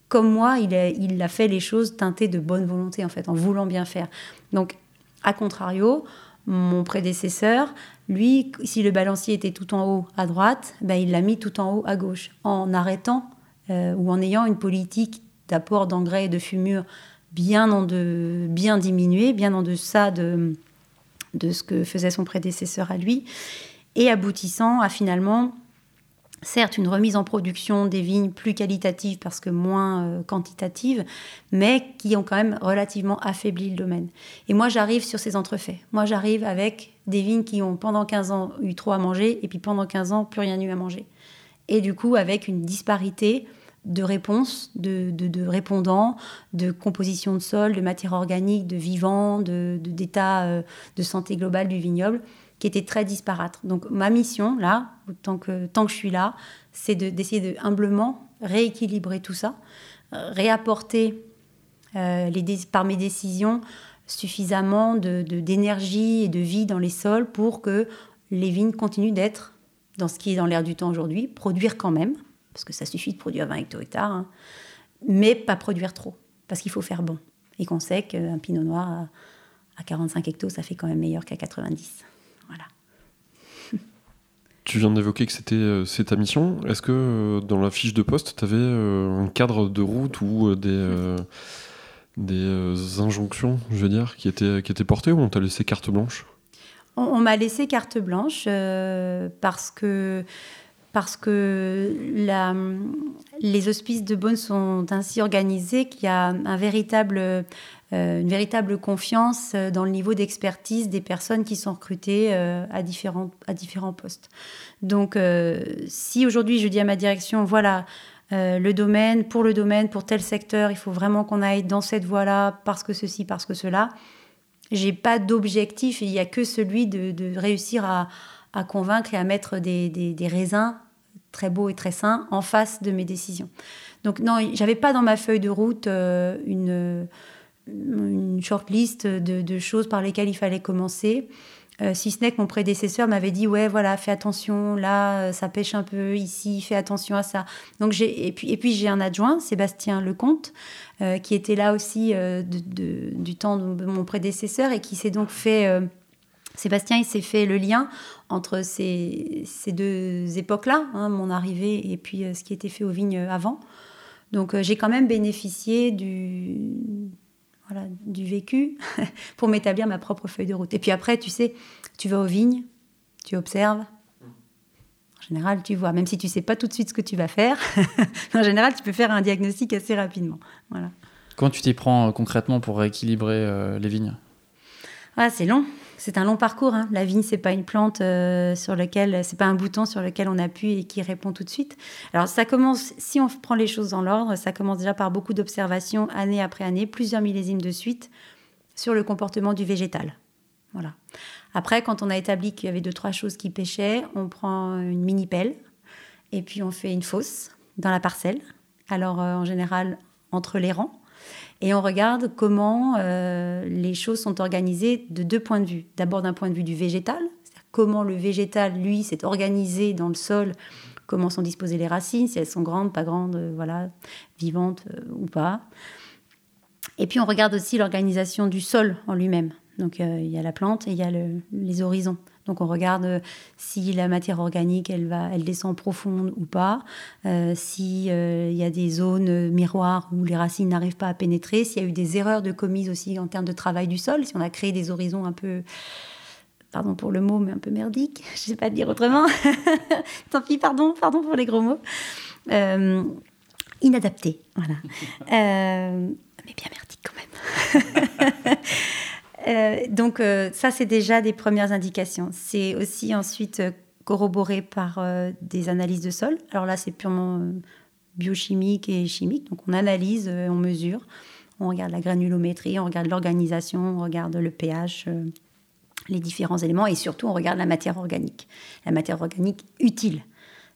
comme moi, il a, il a fait les choses teintées de bonne volonté, en fait, en voulant bien faire. Donc, à contrario, mon prédécesseur, lui, si le balancier était tout en haut à droite, ben, il l'a mis tout en haut à gauche, en arrêtant euh, ou en ayant une politique d'apport d'engrais et de fumure bien, bien diminuée, bien en deçà de, de ce que faisait son prédécesseur à lui, et aboutissant à finalement certes une remise en production des vignes plus qualitatives parce que moins euh, quantitatives, mais qui ont quand même relativement affaibli le domaine. Et moi, j'arrive sur ces entrefaits. Moi, j'arrive avec des vignes qui ont pendant 15 ans eu trop à manger et puis pendant 15 ans plus rien eu à manger. Et du coup, avec une disparité de réponses, de, répondants, de composition de sol, de matière organique, de vivant, d'état de, euh, de santé globale du vignoble qui était très disparate. Donc ma mission, là, tant que, tant que je suis là, c'est d'essayer de, humblement rééquilibrer tout ça, réapporter euh, les, par mes décisions suffisamment d'énergie et de vie dans les sols pour que les vignes continuent d'être dans ce qui est dans l'air du temps aujourd'hui, produire quand même, parce que ça suffit de produire 20 hecto-hectares, hein, mais pas produire trop, parce qu'il faut faire bon. Et qu'on sait qu'un pinot noir à, à 45 hectos, ça fait quand même meilleur qu'à 90. Voilà. Tu viens d'évoquer que c'était euh, ta mission. Est-ce que euh, dans la fiche de poste, tu avais euh, un cadre de route ou des, des injonctions, je veux dire, qui étaient, qui étaient portées ou on t'a laissé carte blanche? On, m'a laissé carte blanche parce que parce que les hospices de Beaune sont ainsi organisés qu'il y a euh, une véritable confiance euh, dans le niveau d'expertise des personnes qui sont recrutées euh, à, différents, à différents postes. Donc, si aujourd'hui je dis à ma direction, voilà, le domaine, pour le domaine, pour tel secteur, il faut vraiment qu'on aille dans cette voie-là, parce que ceci, parce que cela, j'ai pas d'objectif, il n'y a que celui de, réussir à, convaincre et à mettre des, des, raisins très beaux et très sains en face de mes décisions. Donc non, j'avais pas dans ma feuille de route une une short list de, choses par lesquelles il fallait commencer. Euh, si ce n'est que mon prédécesseur m'avait dit ouais voilà fais attention là ça pêche un peu ici fais attention à ça. Donc j'ai et puis et puis j'ai un adjoint Sébastien Lecomte euh, qui était là aussi euh, du temps de mon prédécesseur et qui s'est donc fait Sébastien il s'est fait le lien entre ces, ces deux époques là hein, mon arrivée et puis ce qui était fait aux vignes avant. Donc j'ai quand même bénéficié du voilà, du vécu pour m'établir ma propre feuille de route. Et puis après, tu sais, tu vas aux vignes, tu observes. En général, tu vois, même si tu sais pas tout de suite ce que tu vas faire, en général, tu peux faire un diagnostic assez rapidement. Voilà. Comment tu t'y prends euh, concrètement pour rééquilibrer euh, les vignes? Ah, C'est long c'est un long parcours. Hein. La vigne, c'est pas une plante euh, sur laquelle, c'est pas un bouton sur lequel on appuie et qui répond tout de suite. Alors ça commence, si on prend les choses dans l'ordre, ça commence déjà par beaucoup d'observations année après année, plusieurs millésimes de suite sur le comportement du végétal. Voilà. Après, quand on a établi qu'il y avait deux trois choses qui pêchaient, on prend une mini pelle et puis on fait une fosse dans la parcelle. Alors euh, en général entre les rangs et on regarde comment euh, les choses sont organisées de deux points de vue. D'abord d'un point de vue du végétal, comment le végétal, lui, s'est organisé dans le sol, comment sont disposées les racines, si elles sont grandes, pas grandes, euh, voilà, vivantes euh, ou pas. Et puis on regarde aussi l'organisation du sol en lui-même. Donc il y a la plante et il y a les horizons. Donc on regarde euh, si la matière organique, elle, va, elle descend profonde ou pas, euh, s'il euh, y a des zones miroirs où les racines n'arrivent pas à pénétrer, s'il y a eu des erreurs de commises aussi en termes de travail du sol, si on a créé des horizons un peu pardon pour le mot, mais un peu merdique, je ne sais pas dire autrement. Tant pis, pardon, pardon pour les gros mots. Euh, inadapté, voilà. mais bien merdique quand même. Euh, donc euh, ça, c'est déjà des premières indications. C'est aussi ensuite euh, corroboré par des analyses de sol. Alors là, c'est purement biochimique et chimique. Donc on analyse, on mesure, on regarde la granulométrie, on regarde l'organisation, on regarde le pH, les différents éléments et surtout on regarde la matière organique. La matière organique utile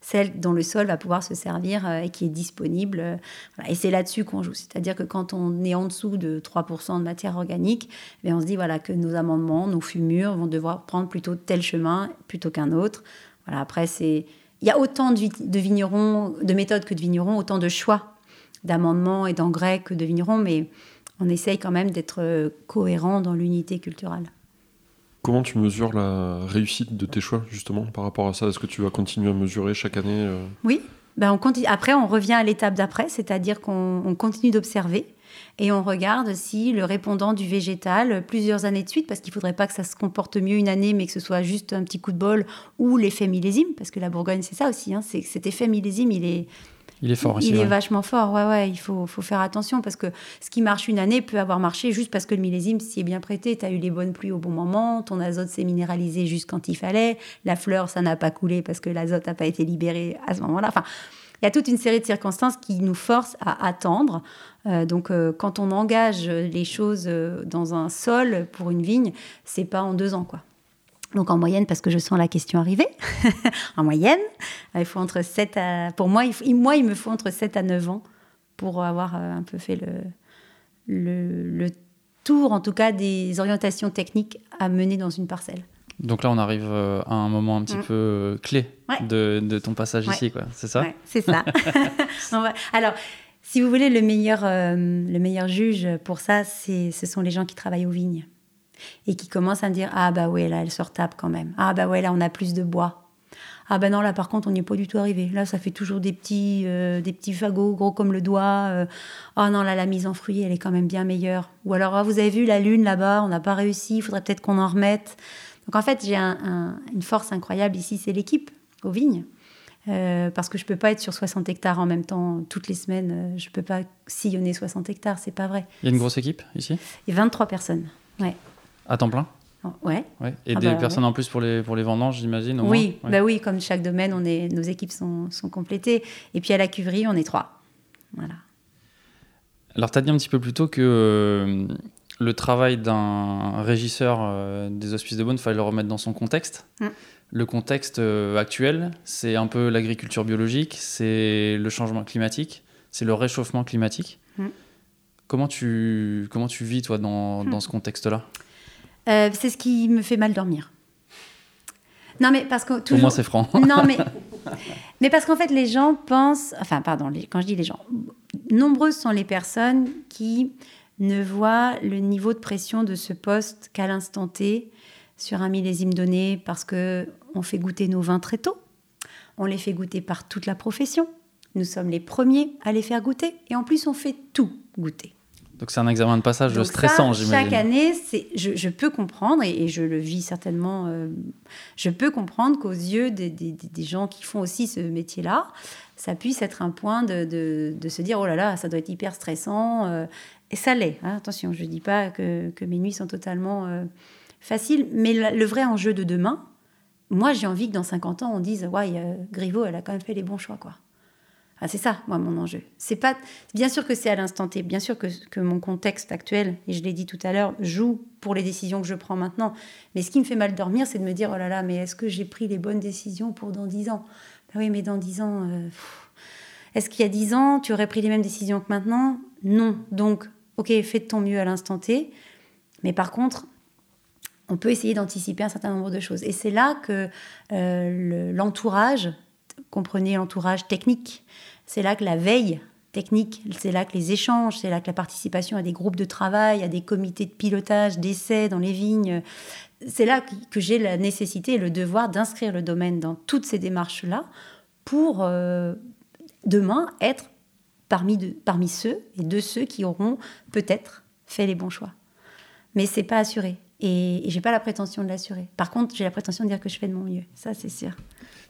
celle dont le sol va pouvoir se servir euh, et qui est disponible. Euh, et c'est là-dessus qu'on joue. C'est-à-dire que quand on est en dessous de 3% de matière organique, eh on se dit voilà, que nos amendements, nos fumures vont devoir prendre plutôt tel chemin plutôt qu'un autre. Voilà, après, c'est... il y a autant de, vignerons, de méthodes que de vignerons, autant de choix d'amendements et d'engrais que de vignerons, mais on essaye quand même d'être cohérent dans l'unité culturelle. Comment tu mesures la réussite de tes choix, justement, par rapport à ça? Est-ce que tu vas continuer à mesurer chaque année Oui. Ben on continue. Après, on revient à l'étape d'après, c'est-à-dire qu'on continue d'observer et on regarde si le répondant du végétal, plusieurs années de suite, parce qu'il ne faudrait pas que ça se comporte mieux une année, mais que ce soit juste un petit coup de bol, ou l'effet millésime, parce que la Bourgogne, c'est ça aussi, hein, c'est cet effet millésime, il est... Il est fort aussi. Il est vachement fort, ouais, ouais. Il faut, faut, faire attention parce que ce qui marche une année peut avoir marché juste parce que le millésime s'y est bien prêté. Tu as eu les bonnes pluies au bon moment, ton azote s'est minéralisé juste quand il fallait, la fleur, ça n'a pas coulé parce que l'azote n'a pas été libéré à ce moment-là. Enfin, il y a toute une série de circonstances qui nous forcent à attendre. Euh, donc, euh, quand on engage les choses euh, dans un sol pour une vigne, c'est pas en deux ans, quoi. Donc en moyenne, parce que je sens la question arriver, en moyenne, il faut entre 7 à... Pour moi il, moi, il me faut entre 7 à 9 ans pour avoir un peu fait le, le, le tour, en tout cas, des orientations techniques à mener dans une parcelle. Donc là, on arrive euh, à un moment un petit mm. peu euh, clé de, ton passage ici, quoi. C'est ça? C'est ça. Alors, si vous voulez, le meilleur, euh, le meilleur juge pour ça, ce sont les gens qui travaillent aux vignes et qui commencent à me dire Ah, bah ouais, là, elle se retape quand même. Ah, bah ouais, là, on a plus de bois. Ah, bah non, là, par contre, on n'y est pas du tout arrivé. Là, ça fait toujours des petits, des petits fagots gros comme le doigt. Ah oh non, là, la mise en fruit, elle est quand même bien meilleure. Ou alors, ah, vous avez vu la lune là-bas, on n'a pas réussi, il faudrait peut-être qu'on en remette. Donc en fait, j'ai une force incroyable ici, c'est l'équipe aux vignes. Euh, parce que je peux pas être sur 60 hectares en même temps toutes les semaines. Euh, je peux pas sillonner 60 hectares, c'est pas vrai. Il y a une grosse équipe ici? Il y a 23 personnes, ouais. À temps plein oh, ouais. ouais. Et ah des bah personnes en plus pour les, pour les vendanges, j'imagine Oui, bah oui, comme chaque domaine, on est, nos équipes sont, sont complétées. Et puis à la cuverie, on est trois. Voilà. Alors, tu as dit un petit peu plus tôt que euh, le travail d'un régisseur euh, des hospices de Beaune, il fallait le remettre dans son contexte. Mm. Le contexte euh, actuel, c'est un peu l'agriculture biologique, c'est le changement climatique, c'est le réchauffement climatique. Mm. Comment, tu, comment tu vis, toi, dans, mm. dans ce contexte-là? Euh, C'est ce qui me fait mal dormir. Non, mais parce que toujours... Au moins, c'est franc. non, mais... mais parce qu'en fait, les gens pensent... Enfin, pardon, quand je dis les gens... Nombreuses sont les personnes qui ne voit le niveau de pression de ce poste qu'à l'instant T sur un millésime donné parce que on fait goûter nos vins très tôt. On les fait goûter par toute la profession. Nous sommes les premiers à les faire goûter et en plus on fait tout goûter. Donc c'est un examen de passage stressant, j'imagine. Chaque année, je, je, peux comprendre, et, je le vis certainement, euh, je peux comprendre qu'aux yeux des, des, des, gens qui font aussi ce métier-là, ça puisse être un point de, de, de, se dire, oh là là, ça doit être hyper stressant. Euh, et ça l'est, hein, attention, je ne dis pas que, mes nuits sont totalement euh, faciles, mais le, vrai enjeu de demain, moi j'ai envie que dans 50 ans on dise Ouais, Griveaux, elle a quand même fait les bons choix. quoi. Ah, c'est ça, moi, mon enjeu. C'est pas Bien sûr que c'est à l'instant T, bien sûr que, que, mon contexte actuel, et je l'ai dit tout à l'heure, joue pour les décisions que je prends maintenant. Mais ce qui me fait mal dormir, c'est de me dire Oh là là, mais est-ce que j'ai pris les bonnes décisions pour dans 10 ans? Ben Oui, mais dans 10 ans. Euh, est-ce qu'il y a 10 ans, tu aurais pris les mêmes décisions que maintenant? Non. Donc, ok, fais de ton mieux à l'instant T, mais par contre, on peut essayer d'anticiper un certain nombre de choses. Et c'est là que euh, l'entourage, comprenez l'entourage technique, c'est là que la veille technique, c'est là que les échanges, c'est là que la participation à des groupes de travail, à des comités de pilotage, d'essais dans les vignes, c'est là que j'ai la nécessité et le devoir d'inscrire le domaine dans toutes ces démarches-là pour euh, demain être parmi, parmi ceux et de ceux qui auront peut-être fait les bons choix. Mais c'est pas assuré. Et, et j'ai pas la prétention de l'assurer. Par contre, j'ai la prétention de dire que je fais de mon mieux. Ça, c'est sûr.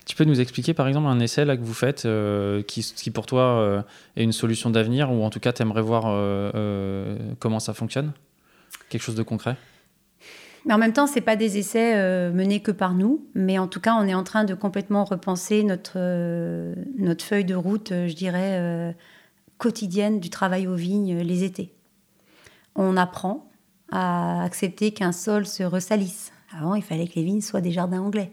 Tu peux nous expliquer par exemple un essai là, que vous faites euh, qui, qui, pour toi euh, est une solution d'avenir ou en tout cas tu aimerais voir euh, comment ça fonctionne? Quelque chose de concret? Mais en même temps, c'est pas des essais menés que par nous, mais en tout cas, on est en train de complètement repenser notre, notre feuille de route, je dirais, quotidienne du travail aux vignes les étés. On apprend à accepter qu'un sol se ressalisse. Avant, il fallait que les vignes soient des jardins anglais.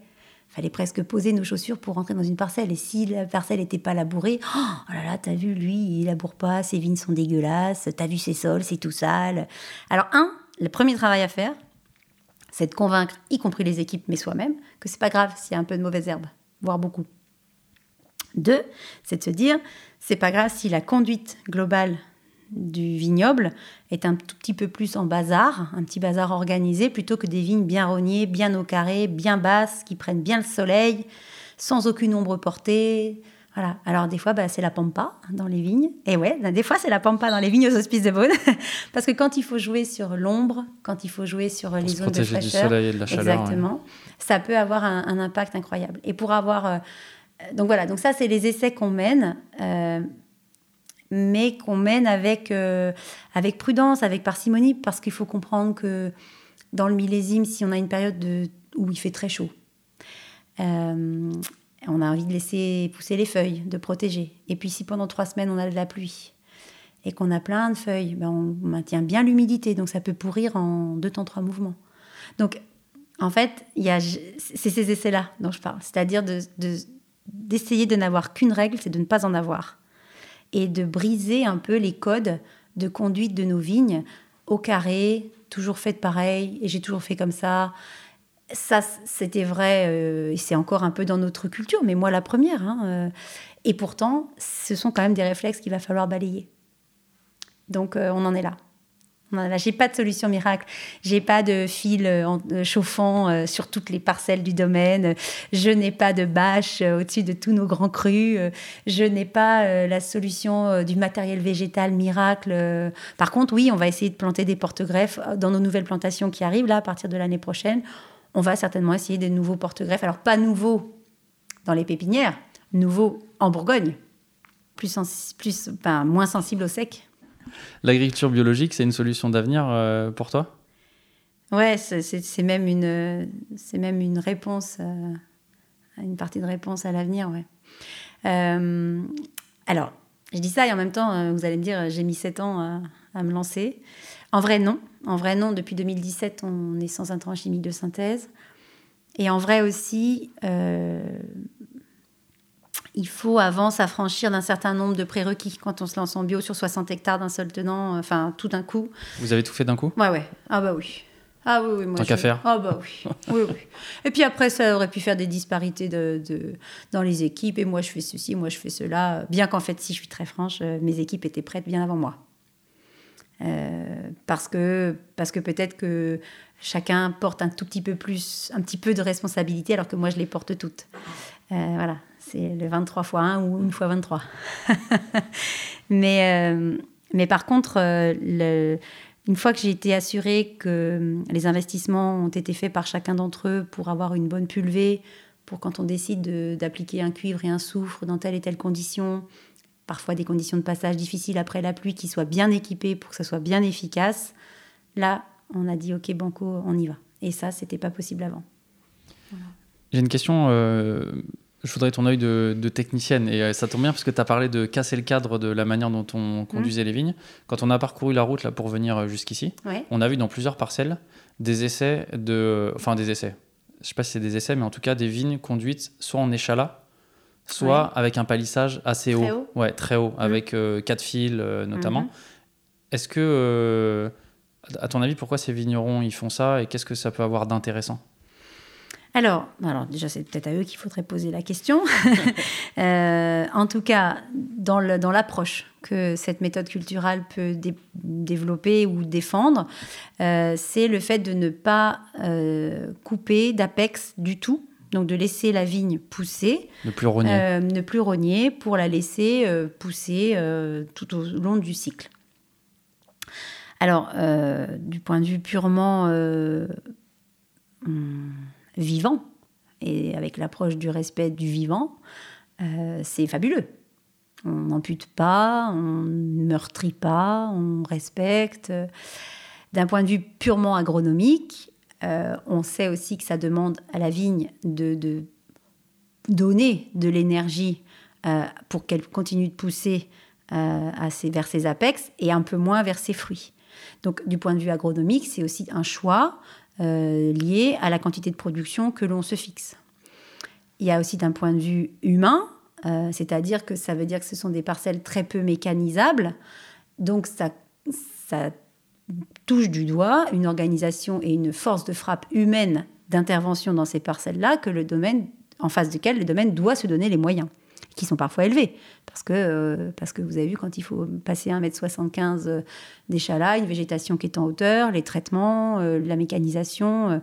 Il fallait presque poser nos chaussures pour rentrer dans une parcelle. Et si la parcelle n'était pas labourée, oh, là là, t'as vu, lui, il laboure pas, ses vignes sont dégueulasses, t'as vu ses sols, c'est tout sale. Alors, un, le premier travail à faire, c'est de convaincre, y compris les équipes, mais soi-même, que c'est pas grave s'il y a un peu de mauvaise herbe, voire beaucoup. Deux, c'est de se dire, c'est pas grave si la conduite globale du vignoble est un tout petit peu plus en bazar, un petit bazar organisé, plutôt que des vignes bien rognées, bien au carré, bien basses, qui prennent bien le soleil, sans aucune ombre portée. Voilà. Alors des fois, bah, c'est la pampa dans les vignes. Et ouais, des fois, c'est la pampa dans les vignes aux hospices de Beaune. Parce que quand il faut jouer sur l'ombre, quand il faut jouer sur les zones de fraîcheur, du soleil et de la chaleur. Exactement. Ça peut avoir un, impact incroyable. Et pour avoir... Euh, donc voilà, donc ça, c'est les essais qu'on mène. Euh, mais qu'on mène avec, euh, avec prudence, avec parcimonie, parce qu'il faut comprendre que dans le millésime, si on a une période de, où il fait très chaud, euh, on a envie de laisser pousser les feuilles, de protéger. Et puis si pendant trois semaines on a de la pluie et qu'on a plein de feuilles, ben on maintient bien l'humidité, donc ça peut pourrir en deux temps, trois mouvements. Donc en fait, c'est ces essais-là dont je parle, c'est-à-dire d'essayer de, de n'avoir qu'une règle, c'est de ne pas en avoir et de briser un peu les codes de conduite de nos vignes au carré, toujours fait pareil, et j'ai toujours fait comme ça. Ça, c'était vrai, euh, et c'est encore un peu dans notre culture, mais moi la première. Hein, euh. et pourtant, ce sont quand même des réflexes qu'il va falloir balayer. Donc, euh, on en est là. J'ai pas de solution miracle. J'ai pas de fil euh, euh, chauffant euh, sur toutes les parcelles du domaine. Je n'ai pas de bâche au-dessus de tous nos grands crus. Je n'ai pas la solution du matériel végétal miracle. Par contre, oui, on va essayer de planter des porte-greffes dans nos nouvelles plantations qui arrivent là à partir de l'année prochaine. On va certainement essayer des nouveaux porte-greffes. Alors pas nouveaux dans les pépinières, nouveaux en Bourgogne, plus, moins sensibles au sec. L'agriculture biologique, c'est une solution d'avenir euh, pour toi? Ouais, c'est même une, c'est même une réponse, euh, une partie de réponse à l'avenir, ouais. Euh, alors, je dis ça et en même temps, vous allez me dire, j'ai mis 7 ans à, me lancer. En vrai, non. En vrai, non. Depuis 2017, on est sans intrants chimiques de synthèse. Et en vrai aussi, il faut avant s'affranchir d'un certain nombre de prérequis quand on se lance en bio sur 60 hectares d'un seul tenant, euh, enfin tout d'un coup. Vous avez tout fait d'un coup? Ouais, ouais. Ah bah oui. Ah oui, oui. Moi, Tant qu'à faire. Ah bah oui. oui, oui. Et puis après, ça aurait pu faire des disparités de, dans les équipes. Et moi, je fais ceci, moi, je fais cela. Bien qu'en fait, si je suis très franche, euh, mes équipes étaient prêtes bien avant moi. Euh, parce que, parce que peut-être que chacun porte un tout petit peu plus, un petit peu de responsabilité, alors que moi, je les porte toutes. Voilà. C'est le 23 x 1 ou une fois 23. mais, euh, mais par contre, euh, une fois que j'ai été assurée que les investissements ont été faits par chacun d'entre eux pour avoir une bonne pulvée, pour quand on décide d'appliquer un cuivre et un soufre dans telle et telle condition, parfois des conditions de passage difficiles après la pluie, qui soient bien équipées pour que ça soit bien efficace, là, on a dit OK, Banco, on y va. Et ça, c'était pas possible avant. J'ai une question. Euh, je voudrais ton œil de, technicienne. Et euh, ça tombe bien parce que tu as parlé de casser le cadre de la manière dont on conduisait mmh. les vignes. Quand on a parcouru la route là, pour venir euh, jusqu'ici, on a vu dans plusieurs parcelles des essais de. Enfin, des essais. Je sais pas si c'est des essais, mais en tout cas des vignes conduites soit en échalas, soit avec un palissage assez haut. Ouais, très haut, mmh. avec euh, quatre fils notamment. Mmh. Est-ce que, à ton avis, pourquoi ces vignerons ils font ça et qu'est-ce que ça peut avoir d'intéressant? Alors, alors déjà, c'est peut-être à eux qu'il faudrait poser la question. Euh, en tout cas, dans l'approche que cette méthode culturelle peut développer ou défendre, euh, c'est le fait de ne pas euh, couper d'apex du tout. Donc de laisser la vigne pousser. Ne plus rogner. ne plus rogner pour la laisser pousser tout au long du cycle. Alors, du point de vue purement... Hmm, vivant. Et avec l'approche du respect du vivant, euh, c'est fabuleux. On n'ampute pas, on ne meurtrit pas, on respecte. D'un point de vue purement agronomique, euh, on sait aussi que ça demande à la vigne de, donner de l'énergie euh, pour qu'elle continue de pousser vers ses apex et un peu moins vers ses fruits. Donc du point de vue agronomique, c'est aussi un choix euh, à la quantité de production que l'on se fixe. Il y a aussi d'un point de vue humain, euh, c'est-à-dire que ça veut dire que ce sont des parcelles très peu mécanisables, donc ça, ça touche du doigt une organisation et une force de frappe humaine d'intervention dans ces parcelles-là que le domaine, en face duquel le domaine doit se donner les moyens, qui sont parfois élevés. Parce que, euh, parce que vous avez vu, quand il faut passer 1m75 euh, d'échalas, une végétation qui est en hauteur, les traitements, euh, la mécanisation.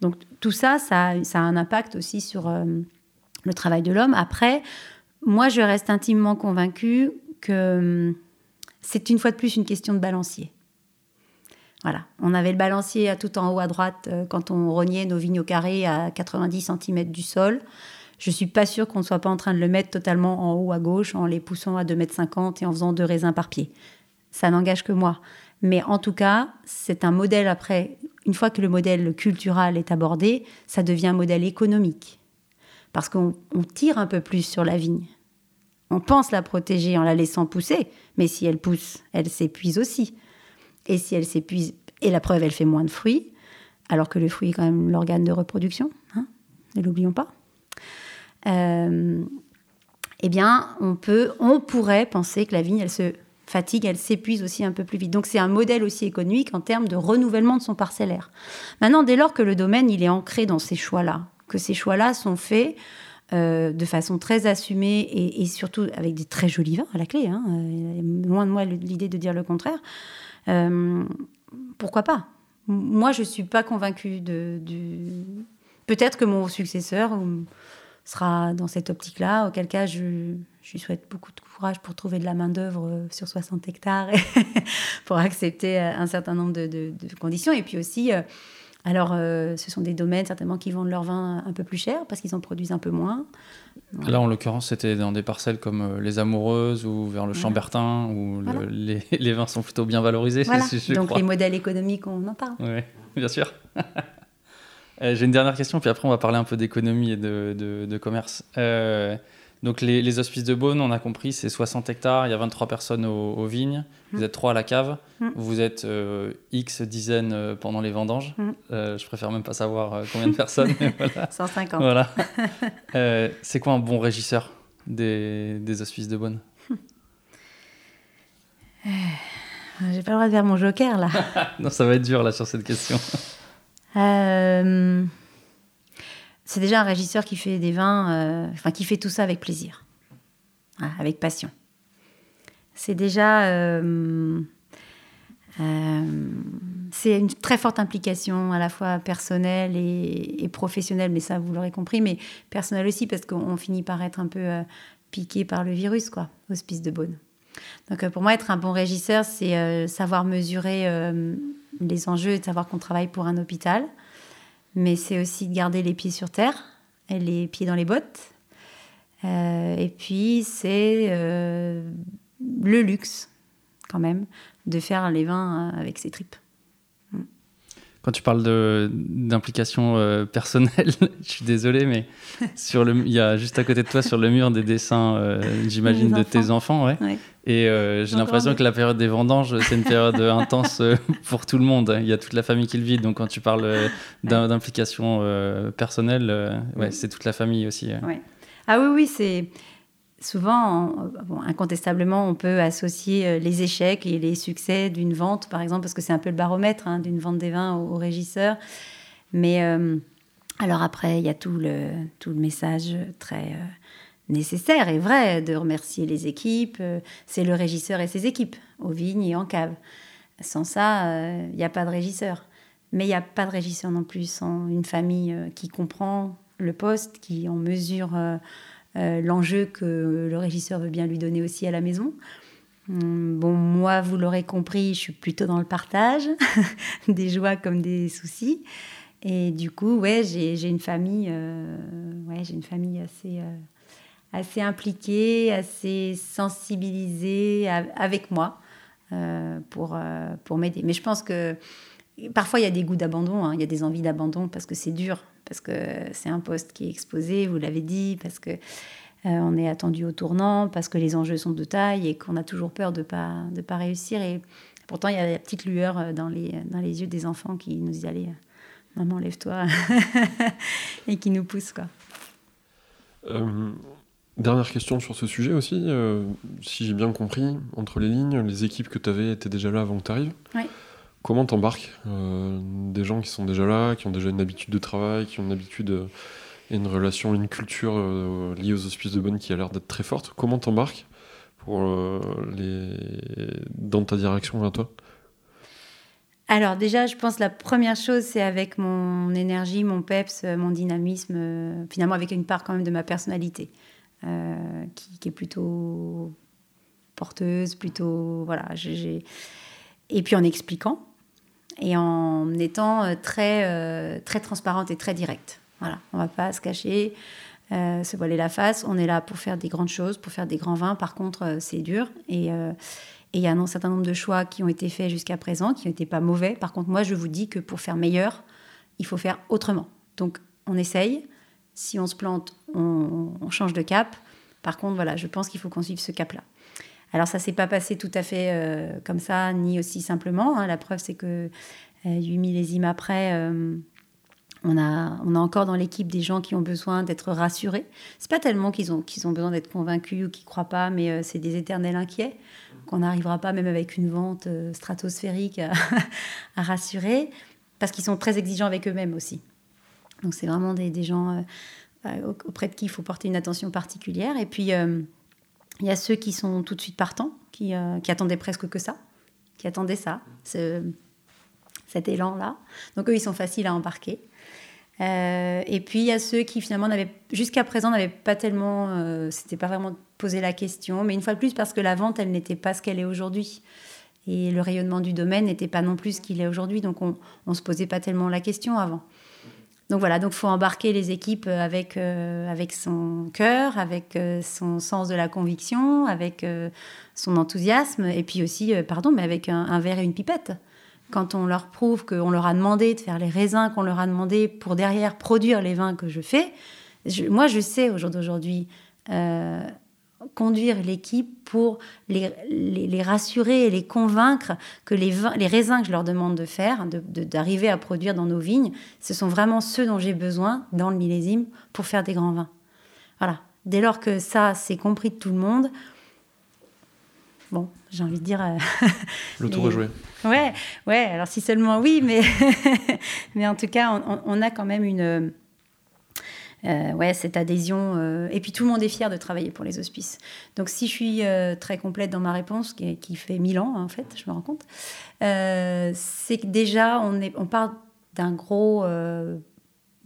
donc tout ça, ça, ça, a un impact aussi sur le travail de l'homme. Après, moi, je reste intimement convaincue que hum, c'est une fois de plus une question de balancier. Voilà, on avait le balancier tout en haut à droite quand on rognait nos vignes au carré à 90 cm du sol je suis pas sûre qu'on ne soit pas en train de le mettre totalement en haut à gauche en les poussant à 2,50 m et en faisant deux raisins par pied. Ça n'engage que moi. Mais en tout cas, c'est un modèle après, une fois que le modèle culturel est abordé, ça devient un modèle économique. Parce qu'on tire un peu plus sur la vigne. On pense la protéger en la laissant pousser, mais si elle pousse, elle s'épuise aussi. Et si elle s'épuise, et la preuve, elle fait moins de fruits, alors que le fruit est quand même l'organe de reproduction, hein, ne l'oublions pas. Euh, eh bien, on, peut, on pourrait penser que la vigne, elle se fatigue, elle s'épuise aussi un peu plus vite. Donc c'est un modèle aussi économique en termes de renouvellement de son parcellaire. Maintenant, dès lors que le domaine, il est ancré dans ces choix-là, que ces choix-là sont faits euh, de façon très assumée et, surtout avec des très jolis vins à la clé, hein, euh, loin de moi l'idée de dire le contraire, pourquoi pas? Moi, je ne suis pas convaincue de, du... Peut-être que mon successeur sera dans cette optique-là, auquel cas je, lui souhaite beaucoup de courage pour trouver de la main-d'œuvre euh, sur 60 hectares et pour accepter euh, un certain nombre de, conditions. Et puis aussi, euh, alors ce sont des domaines certainement qui vendent leur vin un peu plus cher parce qu'ils en produisent un peu moins. Là, en l'occurrence, c'était dans des parcelles comme les Amoureuses ou vers le Chambertin où les, les, vins sont plutôt bien valorisés. Donc les modèles économiques, on en parle. Oui, bien sûr. Euh, j'ai une dernière question, puis après on va parler un peu d'économie et de, de, commerce. Euh, donc les, les, hospices de Beaune, on a compris, c'est 60 hectares, il y a 23 personnes aux, vignes, vous mm. êtes trois à la cave, mm. vous êtes euh, X dizaines pendant les vendanges. Mm. je préfère même pas savoir combien de personnes. voilà. 150. Voilà. c'est quoi un bon régisseur des, des hospices de Beaune? J'ai pas le droit de faire mon joker là. non, ça va être dur là sur cette question. Euh, c'est déjà un régisseur qui fait des vins, euh, enfin qui fait tout ça avec plaisir, avec passion. C'est déjà, euh, c'est une très forte implication à la fois personnelle et, professionnelle, mais ça vous l'aurez compris, mais personnelle aussi parce qu'on finit par être un peu piqué par le virus, quoi, hospice de Beaune. Donc pour moi, être un bon régisseur, c'est savoir mesurer les enjeux de savoir qu'on travaille pour un hôpital. Mais c'est aussi de garder les pieds sur terre et les pieds dans les bottes. Euh, et puis, c'est euh, le luxe, quand même, de faire les vins euh, avec ses tripes. Quand tu parles d'implication euh, personnelle, je suis désolé, mais sur le, il y a juste à côté de toi sur le mur des dessins, euh, j'imagine, de tes enfants. Ouais. Et euh, j'ai l'impression que la période des vendanges, c'est une période intense pour tout le monde. Il y a toute la famille qui le vit. Donc quand tu parles d'implication personnelle, ouais, c'est toute la famille aussi. Ah oui, oui, c'est souvent, incontestablement, on peut associer euh, les échecs et les succès d'une vente, par exemple, parce que c'est un peu le baromètre hein, d'une vente des vins au, régisseur. Mais euh, alors après, il y a tout le, tout le message très euh, nécessaire et vrai de remercier les équipes. c'est le régisseur et ses équipes, aux vignes et en cave. Sans ça, il n'y a pas de régisseur. Mais il n'y a pas de régisseur non plus sans une famille qui comprend le poste, qui en mesure euh, l'enjeu que le régisseur veut bien lui donner aussi à la maison. Hum, bon, moi, vous l'aurez compris, je suis plutôt dans le partage, des joies comme des soucis. Et du coup, ouais, j'ai une famille, euh, ouais, j'ai une famille assez, euh, assez impliquée, assez sensibilisée avec moi pour, pour m'aider. Mais je pense que parfois, il y a des goûts d'abandon, hein, il y a des envies d'abandon parce que c'est dur parce que c'est un poste qui est exposé, vous l'avez dit, parce que euh, on est attendu au tournant, parce que les enjeux sont de taille et qu'on a toujours peur de pas de pas réussir. Et pourtant, il y a la petite lueur euh, dans les dans les yeux des enfants qui nous disent allez, maman, lève-toi, et qui nous poussent quoi. Euh, dernière question sur ce sujet aussi. si j'ai bien compris, entre les lignes, les équipes que tu avais étaient déjà là avant que tu arrives. Oui. Comment t'embarques euh, des gens qui sont déjà là, qui ont déjà une habitude de travail, qui ont une habitude euh, une relation, une culture euh, liée aux hospices de bonne qui a l'air d'être très forte. Comment t'embarques pour dans ta direction à toi? Alors déjà, je pense que la première chose, c'est avec mon énergie, mon peps, mon dynamisme, finalement avec une part quand même de ma personnalité, qui, qui, est plutôt porteuse, plutôt... Voilà, j'ai... Et puis en expliquant, et en étant euh, très, euh, très transparente et très directe. Voilà, on va pas se cacher, euh, se voiler la face. On est là pour faire des grandes choses, pour faire des grands vins. Par contre, c'est dur. Et il y a un certain nombre de choix qui ont été faits jusqu'à présent, qui n'étaient pas mauvais. Par contre, moi, je vous dis que pour faire meilleur, il faut faire autrement. Donc, on essaye. Si on se plante, on, on change de cap. Par contre, voilà, je pense qu'il faut qu'on suive ce cap-là. Alors ça s'est pas passé tout à fait euh, comme ça, ni aussi simplement. Hein. La preuve, c'est que euh, 8 millésimes après, euh, on, a, on a encore dans l'équipe des gens qui ont besoin d'être rassurés. C'est pas tellement qu'ils ont, qu'ils ont besoin d'être convaincus ou qu'ils croient pas, mais euh, c'est des éternels inquiets qu'on n'arrivera pas, même avec une vente stratosphérique, à, à rassurer, parce qu'ils sont très exigeants avec eux-mêmes aussi. Donc c'est vraiment des, des gens auprès de qui il faut porter une attention particulière. Et puis il y a ceux qui sont tout de suite partants, qui, euh, attendaient presque que ça, qui attendaient ça, cet élan-là. Donc eux, ils sont faciles à embarquer. Euh, et puis il y a ceux qui finalement n'avaient jusqu'à présent n'avaient pas tellement, euh, c'était pas vraiment posé la question, mais une fois de plus parce que la vente, elle n'était pas ce qu'elle est aujourd'hui. Et le rayonnement du domaine n'était pas non plus ce qu'il est aujourd'hui, donc on ne se posait pas tellement la question avant. Donc voilà, donc faut embarquer les équipes avec euh, avec son cœur, avec euh, son sens de la conviction, avec euh, son enthousiasme, et puis aussi, pardon, mais avec un, verre et une pipette. Quand on leur prouve qu'on leur a demandé de faire les raisins qu'on leur a demandé pour derrière produire les vins que je fais, moi je sais au jour d'aujourd'hui conduire l'équipe pour les, les, rassurer et les convaincre que les, les raisins que je leur demande de faire, d'arriver à produire dans nos vignes, ce sont vraiment ceux dont j'ai besoin dans le millésime pour faire des grands vins. Voilà. Dès lors que ça, c'est compris de tout le monde, bon, j'ai envie de dire. Euh, le tour est joué. Ouais, ouais. Alors si seulement oui, mais mais en tout cas, on a quand même une euh, ouais, cette adhésion. Euh, et puis tout le monde est fier de travailler pour les hospices. Donc si je suis euh, très complète dans ma réponse, qui, fait mille ans en fait, je me rends compte, c'est que déjà on, est, on part d'un gros... le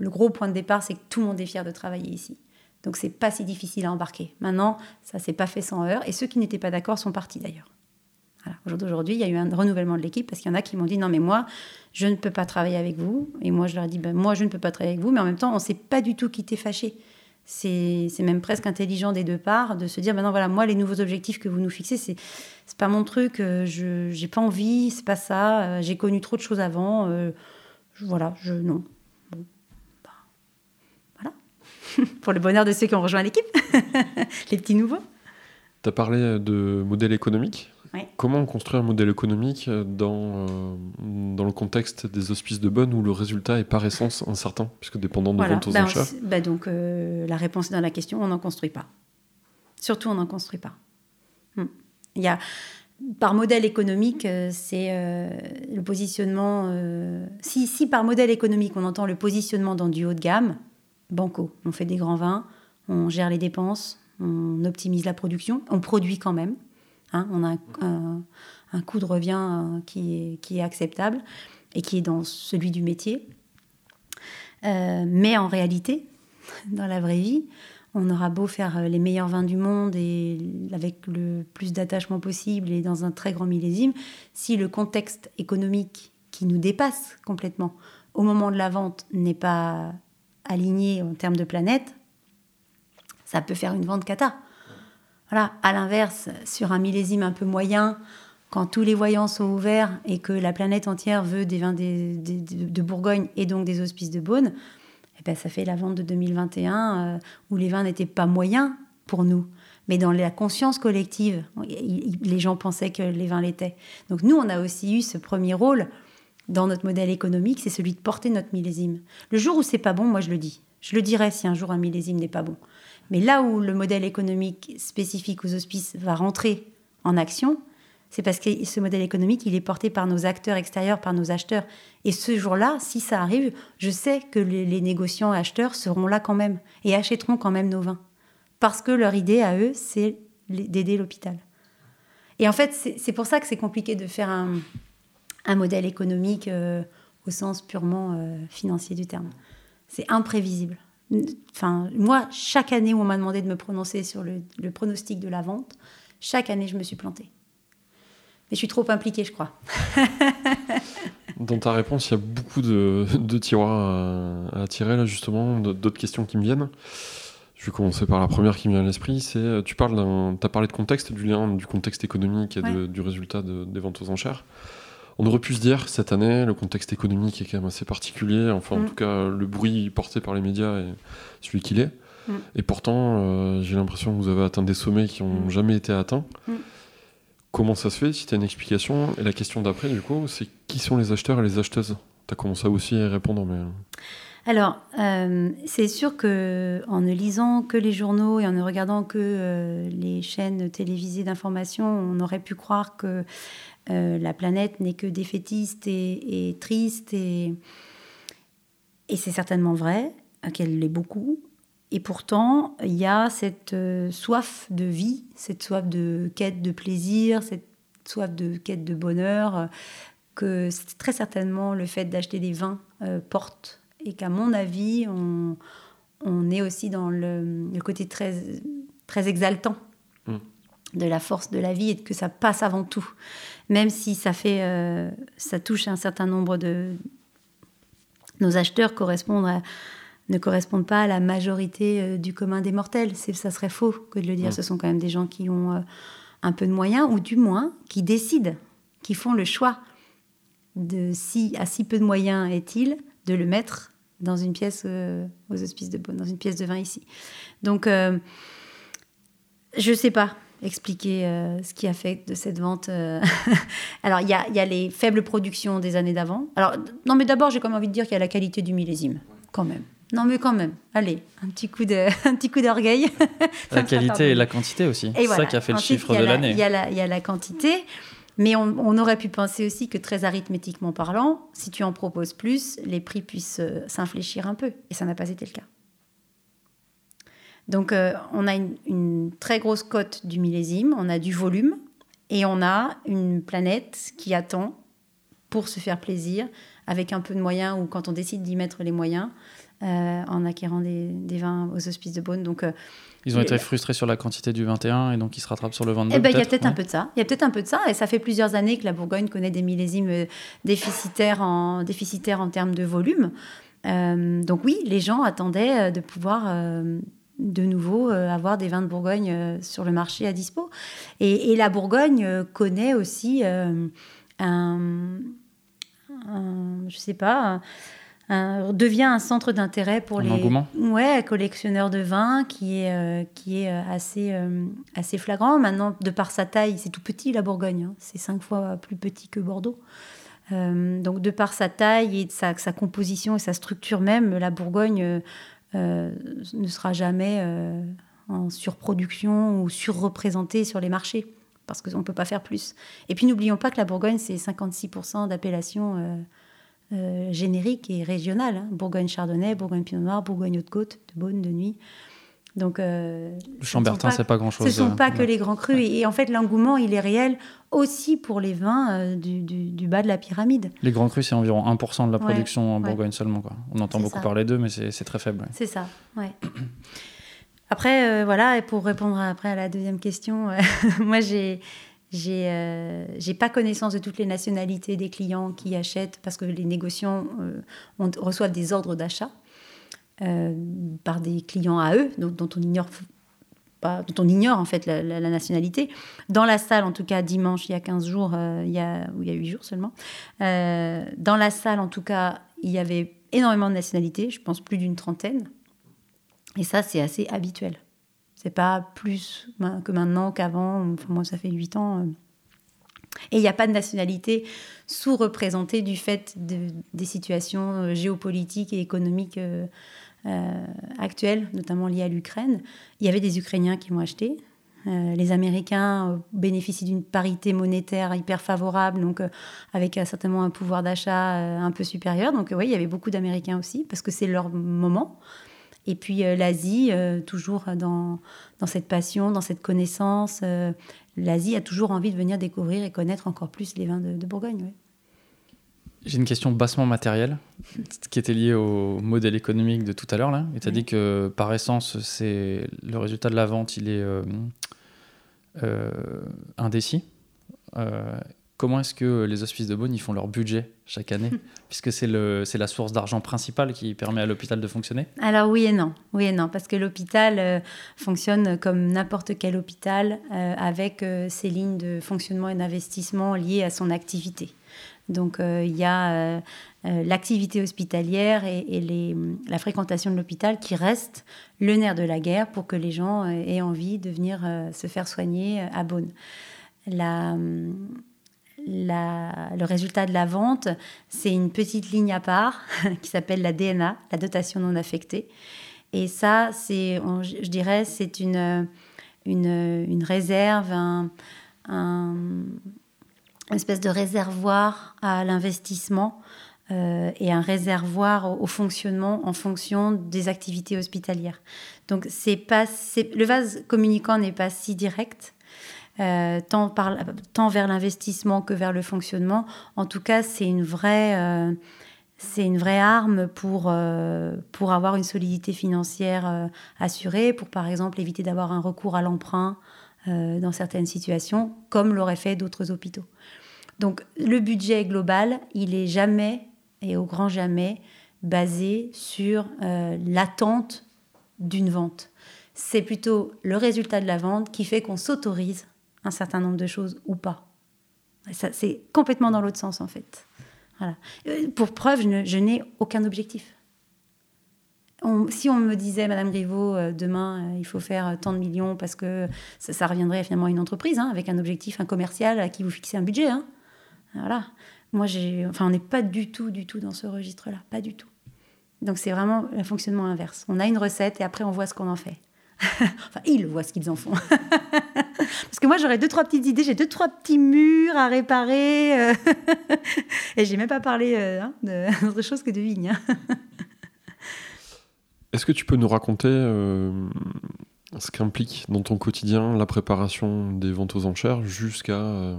gros point de départ, c'est que tout le monde est fier de travailler ici. Donc c'est pas si difficile à embarquer. Maintenant, ça s'est pas fait sans heure. Et ceux qui n'étaient pas d'accord sont partis d'ailleurs. Aujourd'hui, il y a eu un renouvellement de l'équipe parce qu'il y en a qui m'ont dit non, mais moi, je ne peux pas travailler avec vous. Et moi, je leur ai dit ben, moi, je ne peux pas travailler avec vous. Mais en même temps, on ne s'est pas du tout quitté fâché. C'est même presque intelligent des deux parts de se dire maintenant, voilà, moi, les nouveaux objectifs que vous nous fixez, c'est pas mon truc. Euh, je n'ai pas envie, c'est pas ça. Euh, j'ai connu trop de choses avant. Euh, voilà, je. Non. Bah, voilà. Pour le bonheur de ceux qui ont rejoint l'équipe, les petits nouveaux. Tu as parlé de modèle économique? Comment construire un modèle économique dans, euh, dans le contexte des hospices de bonne où le résultat est par essence incertain, puisque dépendant de vente aux ben, achats ben Donc euh, la réponse dans la question, on n'en construit pas. Surtout, on n'en construit pas. Hmm. Il y a, par modèle économique, euh, c'est le positionnement. si, si par modèle économique, on entend le positionnement dans du haut de gamme, banco, on fait des grands vins, on gère les dépenses, on optimise la production, on produit quand même. Hein, on a un, coût de revient euh, qui, est, acceptable et qui est dans celui du métier. Euh, mais en réalité, dans la vraie vie, on aura beau faire euh, les meilleurs vins du monde et avec le plus d'attachement possible et dans un très grand millésime, si le contexte économique qui nous dépasse complètement au moment de la vente n'est pas aligné en termes de planète, ça peut faire une vente cata. Voilà. À l'inverse, sur un millésime un peu moyen, quand tous les voyants sont ouverts et que la planète entière veut des vins de Bourgogne et donc des hospices de Beaune, eh ben, ça fait la vente de 2021 euh, où les vins n'étaient pas moyens pour nous. Mais dans la conscience collective, les gens pensaient que les vins l'étaient. Donc nous, on a aussi eu ce premier rôle dans notre modèle économique, c'est celui de porter notre millésime. Le jour où c'est pas bon, moi je le dis. Je le dirais si un jour un millésime n'est pas bon. Mais là où le modèle économique spécifique aux hospices va rentrer en action, C'est parce que ce modèle économique, il est porté par nos acteurs extérieurs, par nos acheteurs. Et ce jour-là, si ça arrive, je sais que les, négociants acheteurs seront là quand même et achèteront quand même nos vins. Parce que leur idée à eux, c'est d'aider l'hôpital. Et en fait, c'est pour ça que c'est compliqué de faire un, un modèle économique euh, au sens purement euh, financier du terme. C'est imprévisible. Enfin, moi, chaque année où on m'a demandé de me prononcer sur le, le, pronostic de la vente, chaque année, je me suis plantée. Mais je suis trop impliquée, je crois. Dans ta réponse, il y a beaucoup de, de tiroirs à, à, tirer, là, justement, d'autres questions qui me viennent. Je vais commencer par la première qui me vient à l'esprit. C'est, tu parles d'un, as parlé de contexte, du lien du contexte économique et de, du résultat de, des ventes aux enchères. On aurait pu se dire, cette année, le contexte économique est quand même assez particulier. Enfin, en mm. tout cas, le bruit porté par les médias est celui qu'il est. Mm. Et pourtant, euh, j'ai l'impression que vous avez atteint des sommets qui n'ont mm. jamais été atteints. Comment ça se fait Si tu as une explication? Et la question d'après, du coup, c'est qui sont les acheteurs et les acheteuses? Tu as commencé aussi à y répondre, mais... Alors, euh, c'est sûr que en ne lisant que les journaux et en ne regardant que euh, les chaînes télévisées d'information, on aurait pu croire que euh, la planète n'est que défaitiste et, triste. Et, et c'est certainement vrai, qu'elle l'est beaucoup. Et pourtant, il y a cette soif de vie, cette soif de quête de plaisir, cette soif de quête de bonheur, que très certainement le fait d'acheter des vins porte. Et qu'à mon avis, on, on, est aussi dans le, le côté très, très exaltant mmh. de la force de la vie et que ça passe avant tout même si ça fait, euh, ça touche un certain nombre de nos acheteurs correspondent ne correspondent pas à la majorité euh, du commun des mortels. Ça serait faux que de le dire. Ce sont quand même des gens qui ont euh, un peu de moyens, ou du moins qui décident, qui font le choix de si à si peu de moyens est-il de le mettre dans une pièce aux hospices de dans une pièce de vin ici. Donc je je sais pas expliquer euh, ce qui a fait de cette vente. Euh, Alors, il y a, y a, les faibles productions des années d'avant. Alors, non, mais d'abord, j'ai comme envie de dire qu'il y a la qualité du millésime, quand même. Non, mais quand même. Allez, un petit coup de, un petit coup d'orgueil. la qualité et la quantité aussi. C'est ça qui a fait le chiffre de l'année. Il y, y, a la quantité. Mais on, aurait pu penser aussi que très arithmétiquement parlant, si tu en proposes plus, les prix puissent euh, s'infléchir un peu. Et ça n'a pas été le cas. Donc, euh, on a une, très grosse cote du millésime, on a du volume et on a une planète qui attend pour se faire plaisir avec un peu de moyens ou quand on décide d'y mettre les moyens euh, en acquérant des, vins aux hospices de Beaune. Donc, euh, ils ont été frustrés sur la quantité du 21 et donc ils se rattrapent sur le 22. Eh ben, il y a peut-être un peu de ça. Il y a peut-être un peu de ça et ça fait plusieurs années que la Bourgogne connaît des millésimes déficitaires en, déficitaires en termes de volume. donc oui, les gens attendaient de pouvoir de nouveau euh, avoir des vins de Bourgogne euh, sur le marché à dispo. Et, la Bourgogne euh, connaît aussi un, je sais pas, devient un centre d'intérêt pour les ouais, collectionneurs de vins qui est, qui est assez, assez flagrant. Maintenant, de par sa taille, c'est tout petit la Bourgogne, hein. c'est cinq fois plus petit que Bordeaux. donc de par sa taille et sa, sa, composition et sa structure même, la Bourgogne euh, ne sera jamais euh, en surproduction ou surreprésenté sur les marchés, parce qu'on ne peut pas faire plus. Et puis n'oublions pas que la Bourgogne, c'est 56% d'appellation euh, générique et régionale. Hein. Bourgogne Chardonnay, Bourgogne Pinot Noir, Bourgogne Haute-Côte, de Beaune, de Nuit. Donc, euh, le Chambertin, c'est pas grand-chose. Ce ne sont pas que les grands crus. Et, en fait, l'engouement, il est réel aussi pour les vins euh, du, du, bas de la pyramide. Les grands crus, c'est environ 1% de la production en Bourgogne seulement. Quoi. On entend beaucoup parler d'eux, mais c'est très faible. C'est ça, ouais. Après, euh, voilà, et pour répondre après à la deuxième question, moi, j'ai j'ai pas connaissance de toutes les nationalités des clients qui achètent parce que les négociants on, reçoivent des ordres d'achat. Euh, par des clients à eux, dont, on ignore dont on ignore en fait la, nationalité. Dans la salle, en tout cas dimanche, il y a 15 jours, euh, il y a, ou il y a 8 jours seulement, euh, dans la salle, en tout cas, il y avait énormément de nationalités, je pense plus d'une trentaine. Et ça, c'est assez habituel. C'est pas plus que maintenant qu'avant. Enfin, moi, ça fait 8 ans. Et il n'y a pas de nationalité sous-représentée du fait de, des situations géopolitiques et économiques euh, actuelles, notamment liées à l'Ukraine. Il y avait des Ukrainiens qui m'ont acheté, Euh, les Américains euh, bénéficient d'une parité monétaire hyper favorable, donc euh, avec certainement un pouvoir d'achat un peu supérieur. Donc oui, il y avait beaucoup d'Américains aussi, parce que c'est leur moment. Et puis l'Asie, toujours dans, dans, cette passion, dans cette connaissance, l'Asie a toujours envie de venir découvrir et connaître encore plus les vins de, Bourgogne. J'ai une question bassement matérielle qui était liée au modèle économique de tout à l'heure. Et tu as dit que par essence, c'est le résultat de la vente, il est euh, indécis. Euh, comment est-ce que les hospices de Beaune ils font leur budget chaque année Puisque c'est la source d'argent principale qui permet à l'hôpital de fonctionner? Alors oui et non. Oui et non, parce que l'hôpital euh, fonctionne comme n'importe quel hôpital avec ses lignes de fonctionnement et d'investissement liées à son activité. Donc il y a l'activité hospitalière et, et la fréquentation de l'hôpital qui reste le nerf de la guerre pour que les gens euh, aient envie de venir euh, se faire soigner euh, à Beaune. La, le résultat de la vente, c'est une petite ligne à part qui s'appelle la DNA, la dotation non affectée. Et ça, c'est, je dirais, c'est une, une, réserve, un, une espèce de réservoir à l'investissement euh, et un réservoir au, fonctionnement en fonction des activités hospitalières. Donc c'est pas, le vase communicant n'est pas si direct. Euh, tant, vers l'investissement que vers le fonctionnement. En tout cas, c'est une vraie, euh, c'est une vraie arme pour, pour avoir une solidité financière assurée, pour par exemple éviter d'avoir un recours à l'emprunt dans certaines situations, comme l'auraient fait d'autres hôpitaux. Donc le budget global, il est jamais et au grand jamais basé sur euh, l'attente d'une vente. C'est plutôt le résultat de la vente qui fait qu'on s'autorise un certain nombre de choses ou pas. c'est complètement dans l'autre sens en fait. Voilà. Euh, pour preuve, je n'ai aucun objectif. si on me disait, Madame Griveaux, euh, demain, il faut faire tant de millions parce que ça, reviendrait finalement à une entreprise, hein, avec un objectif, un commercial à qui vous fixez un budget. Hein. Voilà. Moi, j'ai, enfin, on n'est pas du tout, du tout dans ce registre-là, pas du tout. Donc c'est vraiment le fonctionnement inverse. On a une recette et après on voit ce qu'on en fait. enfin, ils voient ce qu'ils en font. Parce que moi, j'aurais deux, trois petites idées, j'ai deux, trois petits murs à réparer. Euh. et j'ai même pas parlé euh, hein, d'autre chose que de vigne. Hein. Est-ce que tu peux nous raconter euh, ce qu'implique dans ton quotidien la préparation des ventes aux enchères jusqu'à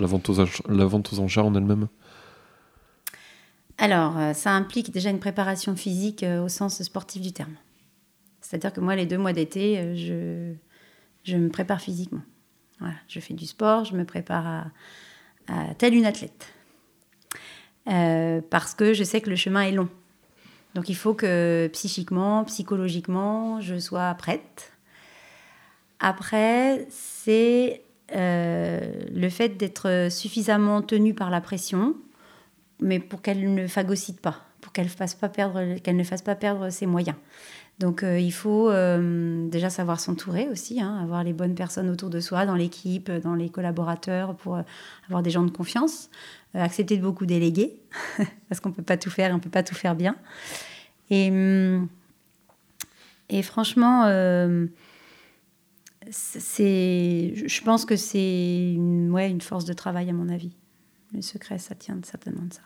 la vente aux, la vente aux enchères en elle-même? Alors, ça implique déjà une préparation physique euh, au sens sportif du terme. C'est-à-dire que moi, les deux mois d'été, euh, je, me prépare physiquement. Je fais du sport, je me prépare à, telle une athlète. parce que je sais que le chemin est long. Donc il faut que psychiquement, psychologiquement, je sois prête. Après, c'est euh, le fait d'être suffisamment tenue par la pression, mais pour qu'elle ne phagocyte pas, pour qu'elle fasse pas perdre, qu'elle ne fasse pas perdre ses moyens. Donc euh, il faut euh, déjà savoir s'entourer aussi, hein, avoir les bonnes personnes autour de soi, dans l'équipe, dans les collaborateurs, pour avoir des gens de confiance, accepter de beaucoup déléguer, parce qu'on ne peut pas tout faire, on ne peut pas tout faire bien. Et, hum, et franchement, je pense que c'est une, ouais, une force de travail à mon avis. Le secret, ça tient certainement de ça.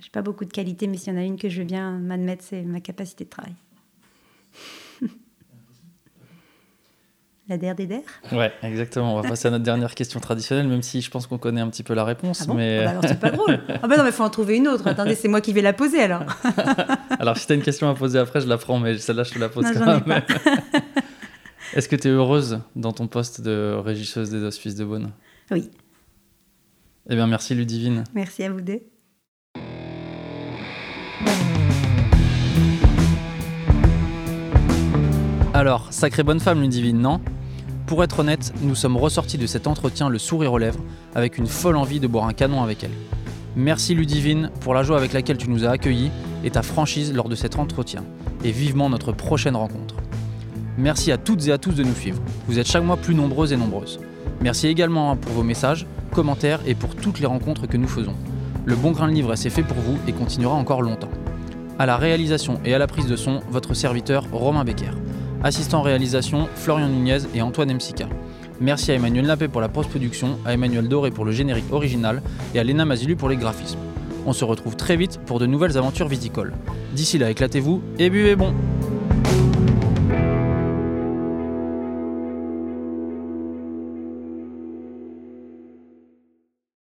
J'ai pas beaucoup de qualités, mais s'il y en a une que je veux bien m'admettre, c'est ma capacité de travail. La der des der? Ouais, exactement. On va passer à notre dernière question traditionnelle, même si je pense qu'on connaît un petit peu la réponse. Ah mais... Ah bah alors c'est pas drôle. Ah bah non, mais faut en trouver une autre. Attendez, c'est moi qui vais la poser alors. alors si tu as une question à poser après, je la prends, mais celle-là, je te la pose quand même. Est-ce que tu es heureuse dans ton poste de régisseuse des Hospices de Beaune? Oui. Eh bien, merci Ludivine. Merci à vous deux. Alors, sacrée bonne femme Ludivine, non? Pour être honnête, nous sommes ressortis de cet entretien le sourire aux lèvres, avec une folle envie de boire un canon avec elle. Merci Ludivine pour la joie avec laquelle tu nous as accueillis et ta franchise lors de cet entretien, et vivement notre prochaine rencontre. Merci à toutes et à tous de nous suivre. Vous êtes chaque mois plus nombreuses et nombreuses. Merci également pour vos messages, commentaires et pour toutes les rencontres que nous faisons. Le bon grain de livre c'est fait pour vous et continuera encore longtemps. À la réalisation et à la prise de son, votre serviteur Romain Becker. Assistant réalisation, Florian Nunez et Antoine Msika. Merci à Emmanuel Nappé pour la post-production, à Emmanuel Doré pour le générique original et à Léna Mazilu pour les graphismes. On se retrouve très vite pour de nouvelles aventures viticoles. D'ici là, éclatez-vous et buvez bon